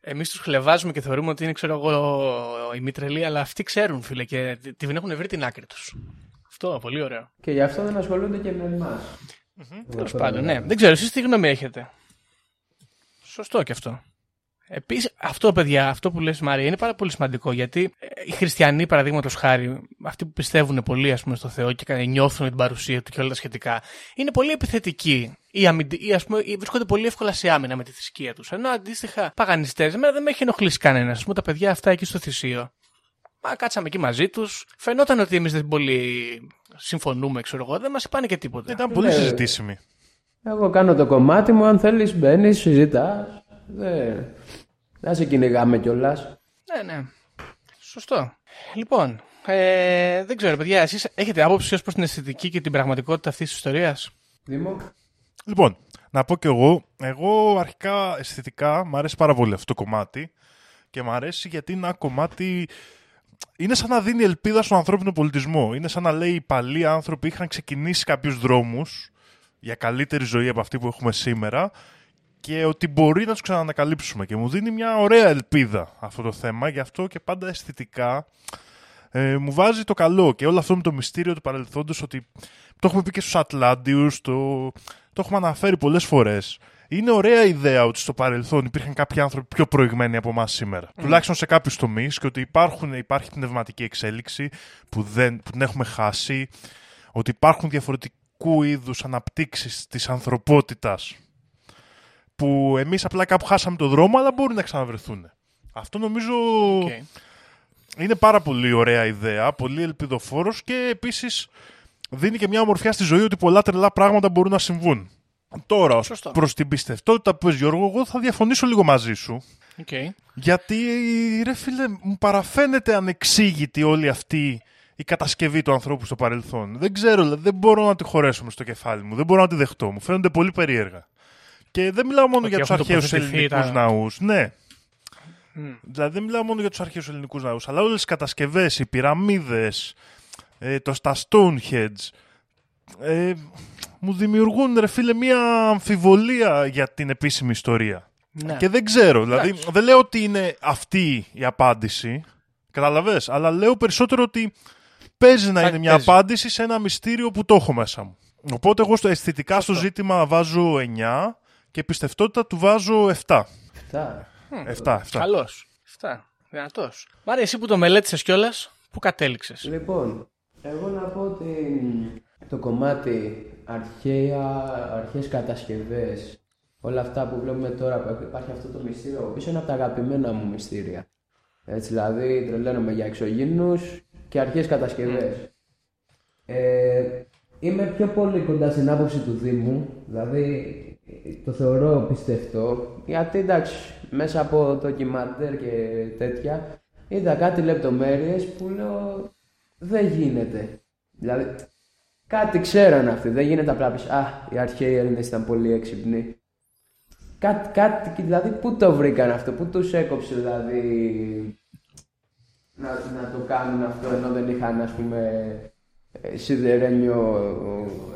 εμείς τους χλεβάζουμε και θεωρούμε ότι είναι ξέρω εγώ οι μη τρελοί, αλλά αυτοί ξέρουν φίλε και τη- την έχουν βρει την άκρη τους. Αυτό, πολύ ωραίο. Και γι' αυτό δεν ασχολούνται και με εμάς. Τέλος πάντων, ναι. Δεν ξέρω, εσείς τι γνώμη έχετε; Σωστό και αυτό. Επίσης, αυτό, παιδιά, αυτό που λες Μαρία, είναι πάρα πολύ σημαντικό γιατί ε, οι χριστιανοί, παραδείγματος χάρη, αυτοί που πιστεύουν πολύ ας πούμε, στο Θεό και κα- νιώθουν την παρουσία του και όλα τα σχετικά, είναι πολύ επιθετικοί ή, αμυντι... ή ας πούμε, ή βρίσκονται πολύ εύκολα σε άμυνα με τη θρησκεία τους. Ενώ αντίστοιχα, παγανιστές, εμένα δεν με έχει ενοχλήσει κανένα. Α πούμε, τα παιδιά αυτά εκεί στο θυσίο. Μα κάτσαμε εκεί μαζί τους. Φαινόταν ότι εμείς δεν πολύ συμφωνούμε, ξέρω εγώ. Δεν μας είπανε και τίποτα. Ήταν πολύ Ναι. συζητήσιμη. Εγώ κάνω το κομμάτι μου, αν θέλεις μπαίνεις, συζητάς. Δεν, δεν σε κυνηγάμε κιόλας. Ναι, ναι. Σωστό. Λοιπόν, ε, δεν ξέρω, παιδιά, εσείς έχετε άποψη ως προς την αισθητική και την πραγματικότητα αυτής της ιστορίας; Δήμο. Λοιπόν, να πω κι εγώ, εγώ αρχικά αισθητικά μου αρέσει πάρα πολύ αυτό το κομμάτι και μου αρέσει γιατί είναι ένα κομμάτι. Είναι σαν να δίνει ελπίδα στον ανθρώπινο πολιτισμό. Είναι σαν να λέει οι παλιοί άνθρωποι είχαν ξεκινήσει κάποιους δρόμους για καλύτερη ζωή από αυτή που έχουμε σήμερα και ότι μπορεί να τους ξανανακαλύψουμε. Και μου δίνει μια ωραία ελπίδα αυτό το θέμα. Γι' αυτό και πάντα αισθητικά ε, μου βάζει το καλό και όλο αυτό με το μυστήριο του παρελθόντος ότι το έχουμε πει και στους Ατλάντιους, το, το έχουμε αναφέρει πολλές φορές. Είναι ωραία ιδέα ότι στο παρελθόν υπήρχαν κάποιοι άνθρωποι πιο προηγμένοι από εμάς σήμερα. Τουλάχιστον σε κάποιους τομείς και ότι υπάρχουν, υπάρχει πνευματική εξέλιξη που, δεν, που την έχουμε χάσει. Ότι υπάρχουν διαφορετικού είδους αναπτύξεις της ανθρωπότητας που εμείς απλά κάπου χάσαμε το δρόμο, αλλά μπορούν να ξαναβρεθούν. Αυτό νομίζω Οκ. είναι πάρα πολύ ωραία ιδέα, πολύ ελπιδοφόρος και επίσης δίνει και μια ομορφιά στη ζωή ότι πολλά τρελά πράγματα μπορούν να συμβούν. Τώρα, ως Σωστό. προς την πιστευτότητα που 'πες Γιώργο, εγώ θα διαφωνήσω λίγο μαζί σου. Οκ. Γιατί, ρε φίλε, μου παραφαίνεται ανεξήγητη όλη αυτή η κατασκευή του ανθρώπου στο παρελθόν. Δεν ξέρω, δηλαδή, δεν μπορώ να τη χωρέσω μες στο κεφάλι μου. Δεν μπορώ να τη δεχτώ. Μου φαίνονται πολύ περίεργα. Και δεν μιλάω μόνο Ότι για τους έχουν αρχαίους τοποθετηθεί ελληνικούς τα- ναούς. Ναι, Μμ. Δηλαδή δεν μιλάω μόνο για τους αρχαίους ελληνικούς ναούς, αλλά όλες τις κατασκευές, οι πυραμίδες, ε, το, τα Stonehenge, ε, μου δημιουργούν ρε φίλε μια αμφιβολία για την επίσημη ιστορία. Ναι. Και δεν ξέρω, δηλαδή δεν λέω ότι είναι αυτή η απάντηση, καταλαβες, αλλά λέω περισσότερο ότι παίζει να Θα- είναι μια παίζει. απάντηση σε ένα μυστήριο που το έχω μέσα μου. Οπότε εγώ στο αισθητικά στο ζήτημα βάζω 9 και πιστευτότητα του βάζω 7. Αυτά. 7, 7. Καλός. Αυτά. Δυνατός. Μάρια, εσύ που το μελέτησες κιόλας, πού κατέληξες; Λοιπόν, εγώ να πω ότι το κομμάτι αρχαία, αρχαίες κατασκευές, όλα αυτά που βλέπουμε τώρα που υπάρχει αυτό το μυστήριο από πίσω είναι από τα αγαπημένα μου μυστήρια. Έτσι, δηλαδή τρελαίνομαι για εξωγήινους και αρχαίες κατασκευές. Ε, είμαι πιο πολύ κοντά στην άποψη του Δήμου, δηλαδή το θεωρώ πιστευτό, γιατί εντάξει, μέσα από ντοκιμαντέρ και τέτοια, είδα κάτι λεπτομέρειες που λέω δεν γίνεται. Δηλαδή, κάτι ξέραν αυτοί, δεν γίνεται απλά πεις, α, οι αρχαίοι Έλληνες ήταν πολύ έξυπνοι. Κάτι, κάτι, δηλαδή, πού το βρήκαν αυτό, πού τους έκοψε δηλαδή να, να το κάνουν αυτό ενώ δεν είχαν ας πούμε ε, σιδερένιο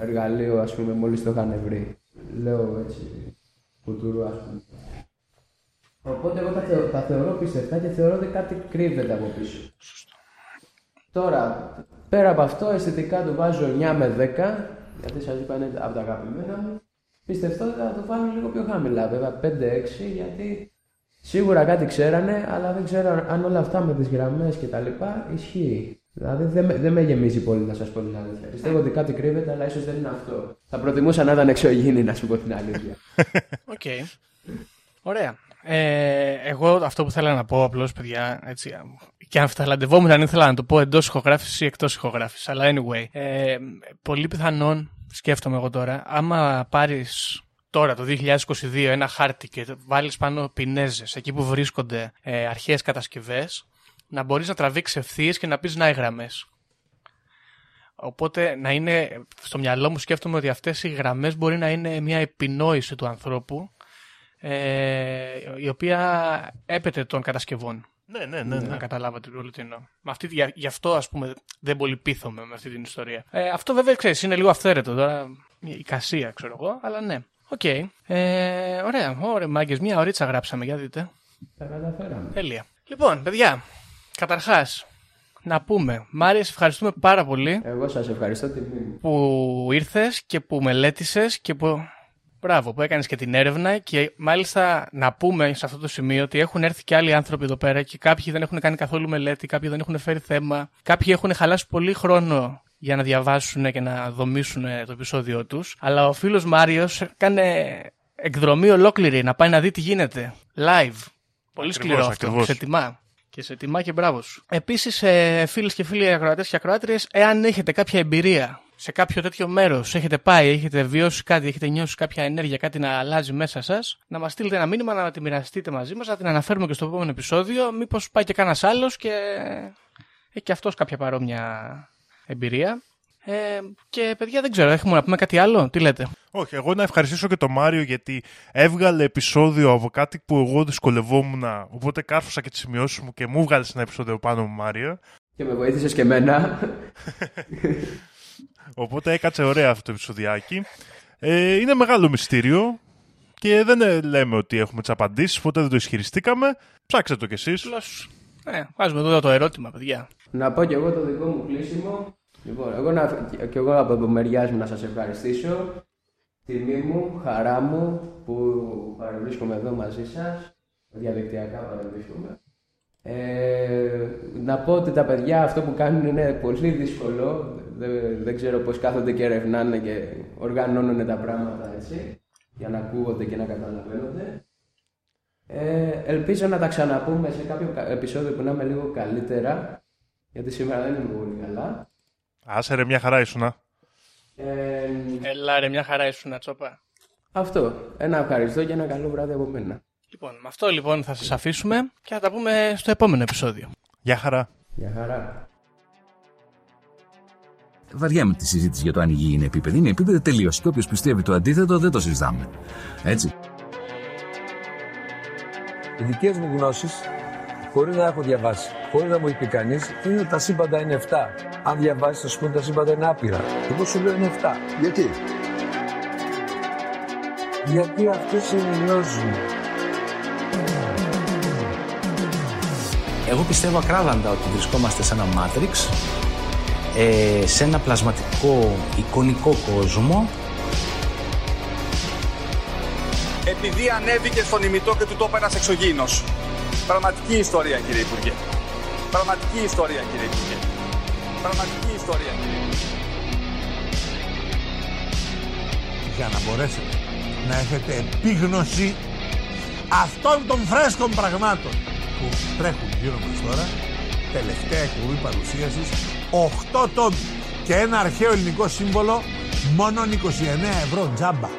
εργαλείο ας πούμε μόλις το είχαν βρει. Λέω έτσι, κουτουρού ας πούμε. Οπότε εγώ τα, θεω- τα θεωρώ πιστευτά και θεωρώ ότι κάτι κρύβεται από πίσω. Τώρα, πέρα από αυτό, αισθητικά του βάζω 9 με 10, γιατί σας είπα είναι από τα αγαπημένα μου. Πιστευτότητα θα το βάλω λίγο πιο χαμηλά, βέβαια 5-6, γιατί σίγουρα κάτι ξέρανε, αλλά δεν ξέρω αν όλα αυτά με τις γραμμές και τα λοιπά ισχύει. Δηλαδή δεν με, δεν με γεμίζει πολύ να σας πω την αλήθεια. Πιστεύω ότι κάτι κρύβεται, αλλά ίσως δεν είναι αυτό. Θα προτιμούσα να ήταν εξωγήινοι, να σου πω την αλήθεια. (laughs) Οκ. Ωραία. Ε, εγώ αυτό που θέλω να πω απλώς, παιδιά, έτσι, και αμφιταλαντευόμουν αν ήθελα να το πω εντός ηχογράφησης ή εκτός ηχογράφησης. Αλλά anyway, ε, πολύ πιθανόν, σκέφτομαι εγώ τώρα, άμα πάρεις τώρα το 2022 ένα χάρτη και βάλεις πάνω πινέζες εκεί που βρίσκονται ε, αρχαίες κατασκευές, να μπορείς να τραβήξεις ευθείες και να πεις να οι γραμμές. Οπότε να είναι, στο μυαλό μου σκέφτομαι ότι αυτές οι γραμμές μπορεί να είναι μια επινόηση του ανθρώπου ε, η οποία έπεται των κατασκευών. Ναι, ναι, ναι. ναι. Να καταλάβατε πολύ τι εννοώ. Με αυτή, για, γι' αυτό ας πούμε δεν πολύ πείθομαι με αυτή την ιστορία. Ε, αυτό βέβαια ξέρεις είναι λίγο αυθαίρετο τώρα. Εικασία ξέρω εγώ, αλλά ναι. Οκ. Ε, ωραία, ωραία μάγκες. Μια ωρίτσα γράψαμε, για δείτε. Τα καταφέραμε. Τέλεια. Λοιπόν, παιδιά, καταρχάς, να πούμε, Μάριε, σε ευχαριστούμε πάρα πολύ Εγώ σας ευχαριστώ τιμή μου. που ήρθες και που μελέτησες και που... Μπράβο, που έκανες και την έρευνα και μάλιστα να πούμε σε αυτό το σημείο ότι έχουν έρθει και άλλοι άνθρωποι εδώ πέρα και κάποιοι δεν έχουν κάνει καθόλου μελέτη, κάποιοι δεν έχουν φέρει θέμα, κάποιοι έχουν χαλάσει πολύ χρόνο για να διαβάσουν και να δομήσουν το επεισόδιό τους. Αλλά ο φίλος Μάριος έκανε εκδρομή ολόκληρη να πάει να δει τι γίνεται. Live. Πολύ σκληρό αυτό. ακριβώς. Σε τιμά. Και σε τιμά και μπράβος σου. Επίσης, ε, φίλες και φίλοι ακροατές και ακροάτριες, εάν έχετε κάποια εμπειρία σε κάποιο τέτοιο μέρος, έχετε πάει, έχετε βιώσει κάτι, έχετε νιώσει κάποια ενέργεια, κάτι να αλλάζει μέσα σας, να μας στείλετε ένα μήνυμα, να τη μοιραστείτε μαζί μας, να την αναφέρουμε και στο επόμενο επεισόδιο. Μήπως πάει και κανένας άλλος και έχει και αυτός κάποια παρόμοια εμπειρία. Ε, και παιδιά, δεν ξέρω, έχουμε να πούμε κάτι άλλο; Τι λέτε; Όχι, εγώ να ευχαριστήσω και τον Μάριο γιατί έβγαλε επεισόδιο από κάτι που εγώ δυσκολευόμουν. Οπότε κάρφωσα και τις σημειώσεις μου και μου βγάλε ένα επεισόδιο πάνω μου, Μάριο. Και με βοήθησες και εμένα. (laughs) Οπότε έκατσε ωραία αυτό το επεισοδιάκι. Ε, είναι μεγάλο μυστήριο και δεν ε, λέμε ότι έχουμε τις απαντήσεις, ποτέ δεν το ισχυριστήκαμε. Ψάξτε το κι εσείς. Απλώς, ε, βάζουμε εδώ το ερώτημα, παιδιά. να πω και εγώ το δικό μου κλείσιμο. Λοιπόν, εγώ να, και εγώ από το μεριά μου να σας ευχαριστήσω. Τιμή μου, χαρά μου που παρευρίσκομαι εδώ μαζί σας. Διαδικτυακά παρευρίσκομαι. Ε, να πω ότι τα παιδιά αυτό που κάνουν είναι πολύ δύσκολο. Δεν, δεν ξέρω πώς κάθονται και ερευνάνε και οργανώνουν τα πράγματα έτσι. Για να ακούγονται και να καταλαβαίνονται. Ε, ελπίζω να τα ξαναπούμε σε κάποιο κα- επεισόδιο που να είμαι λίγο καλύτερα. Γιατί σήμερα δεν είμαι πολύ καλά. Άσε ρε, μια χαρά ήσουνα. Ε, Ελά, ρε, μια χαρά ήσουν, τσόπα. αυτό. Ένα ευχαριστώ και ένα καλό βράδυ από μένα. Λοιπόν, με αυτό λοιπόν θα σας αφήσουμε και θα τα πούμε στο επόμενο επεισόδιο. Γεια χαρά. Γεια χαρά. Βαριάμε τη συζήτηση για το αν η γη είναι επίπεδη. Είναι επίπεδη τελείως. Και όποιος πιστεύει το αντίθετο δεν το συζητάμε. Έτσι. Οι δικές μου γνώσεις, χωρίς να έχω διαβάσει, χωρίς να μου έχει πει κανείς, είναι ότι τα σύμπαντα είναι 7. Αν διαβάσεις, θα σου πούνε τα σύμπαντα είναι άπειρα. Εγώ σου λέω είναι 7. Γιατί; Γιατί αυτέ συνειδητοποιούν. Εγώ πιστεύω ακράδαντα ότι βρισκόμαστε σε ένα Matrix, ε, σε ένα πλασματικό εικονικό κόσμο Επειδή ανέβηκε στον ημιτό και του τόπου ένας εξωγήινος. Πραγματική ιστορία, κύριε Υπουργέ. Πραγματική ιστορία, κύριε Υπουργέ. Πραγματική ιστορία, κύριε Υπουργέ. για να μπορέσετε να έχετε επίγνωση αυτών των φρέσκων πραγμάτων που τρέχουν γύρω μας τώρα τελευταία εκπομπή παρουσίασης 8 τόμοι και ένα αρχαίο ελληνικό σύμβολο μόνο 29 ευρώ τζάμπα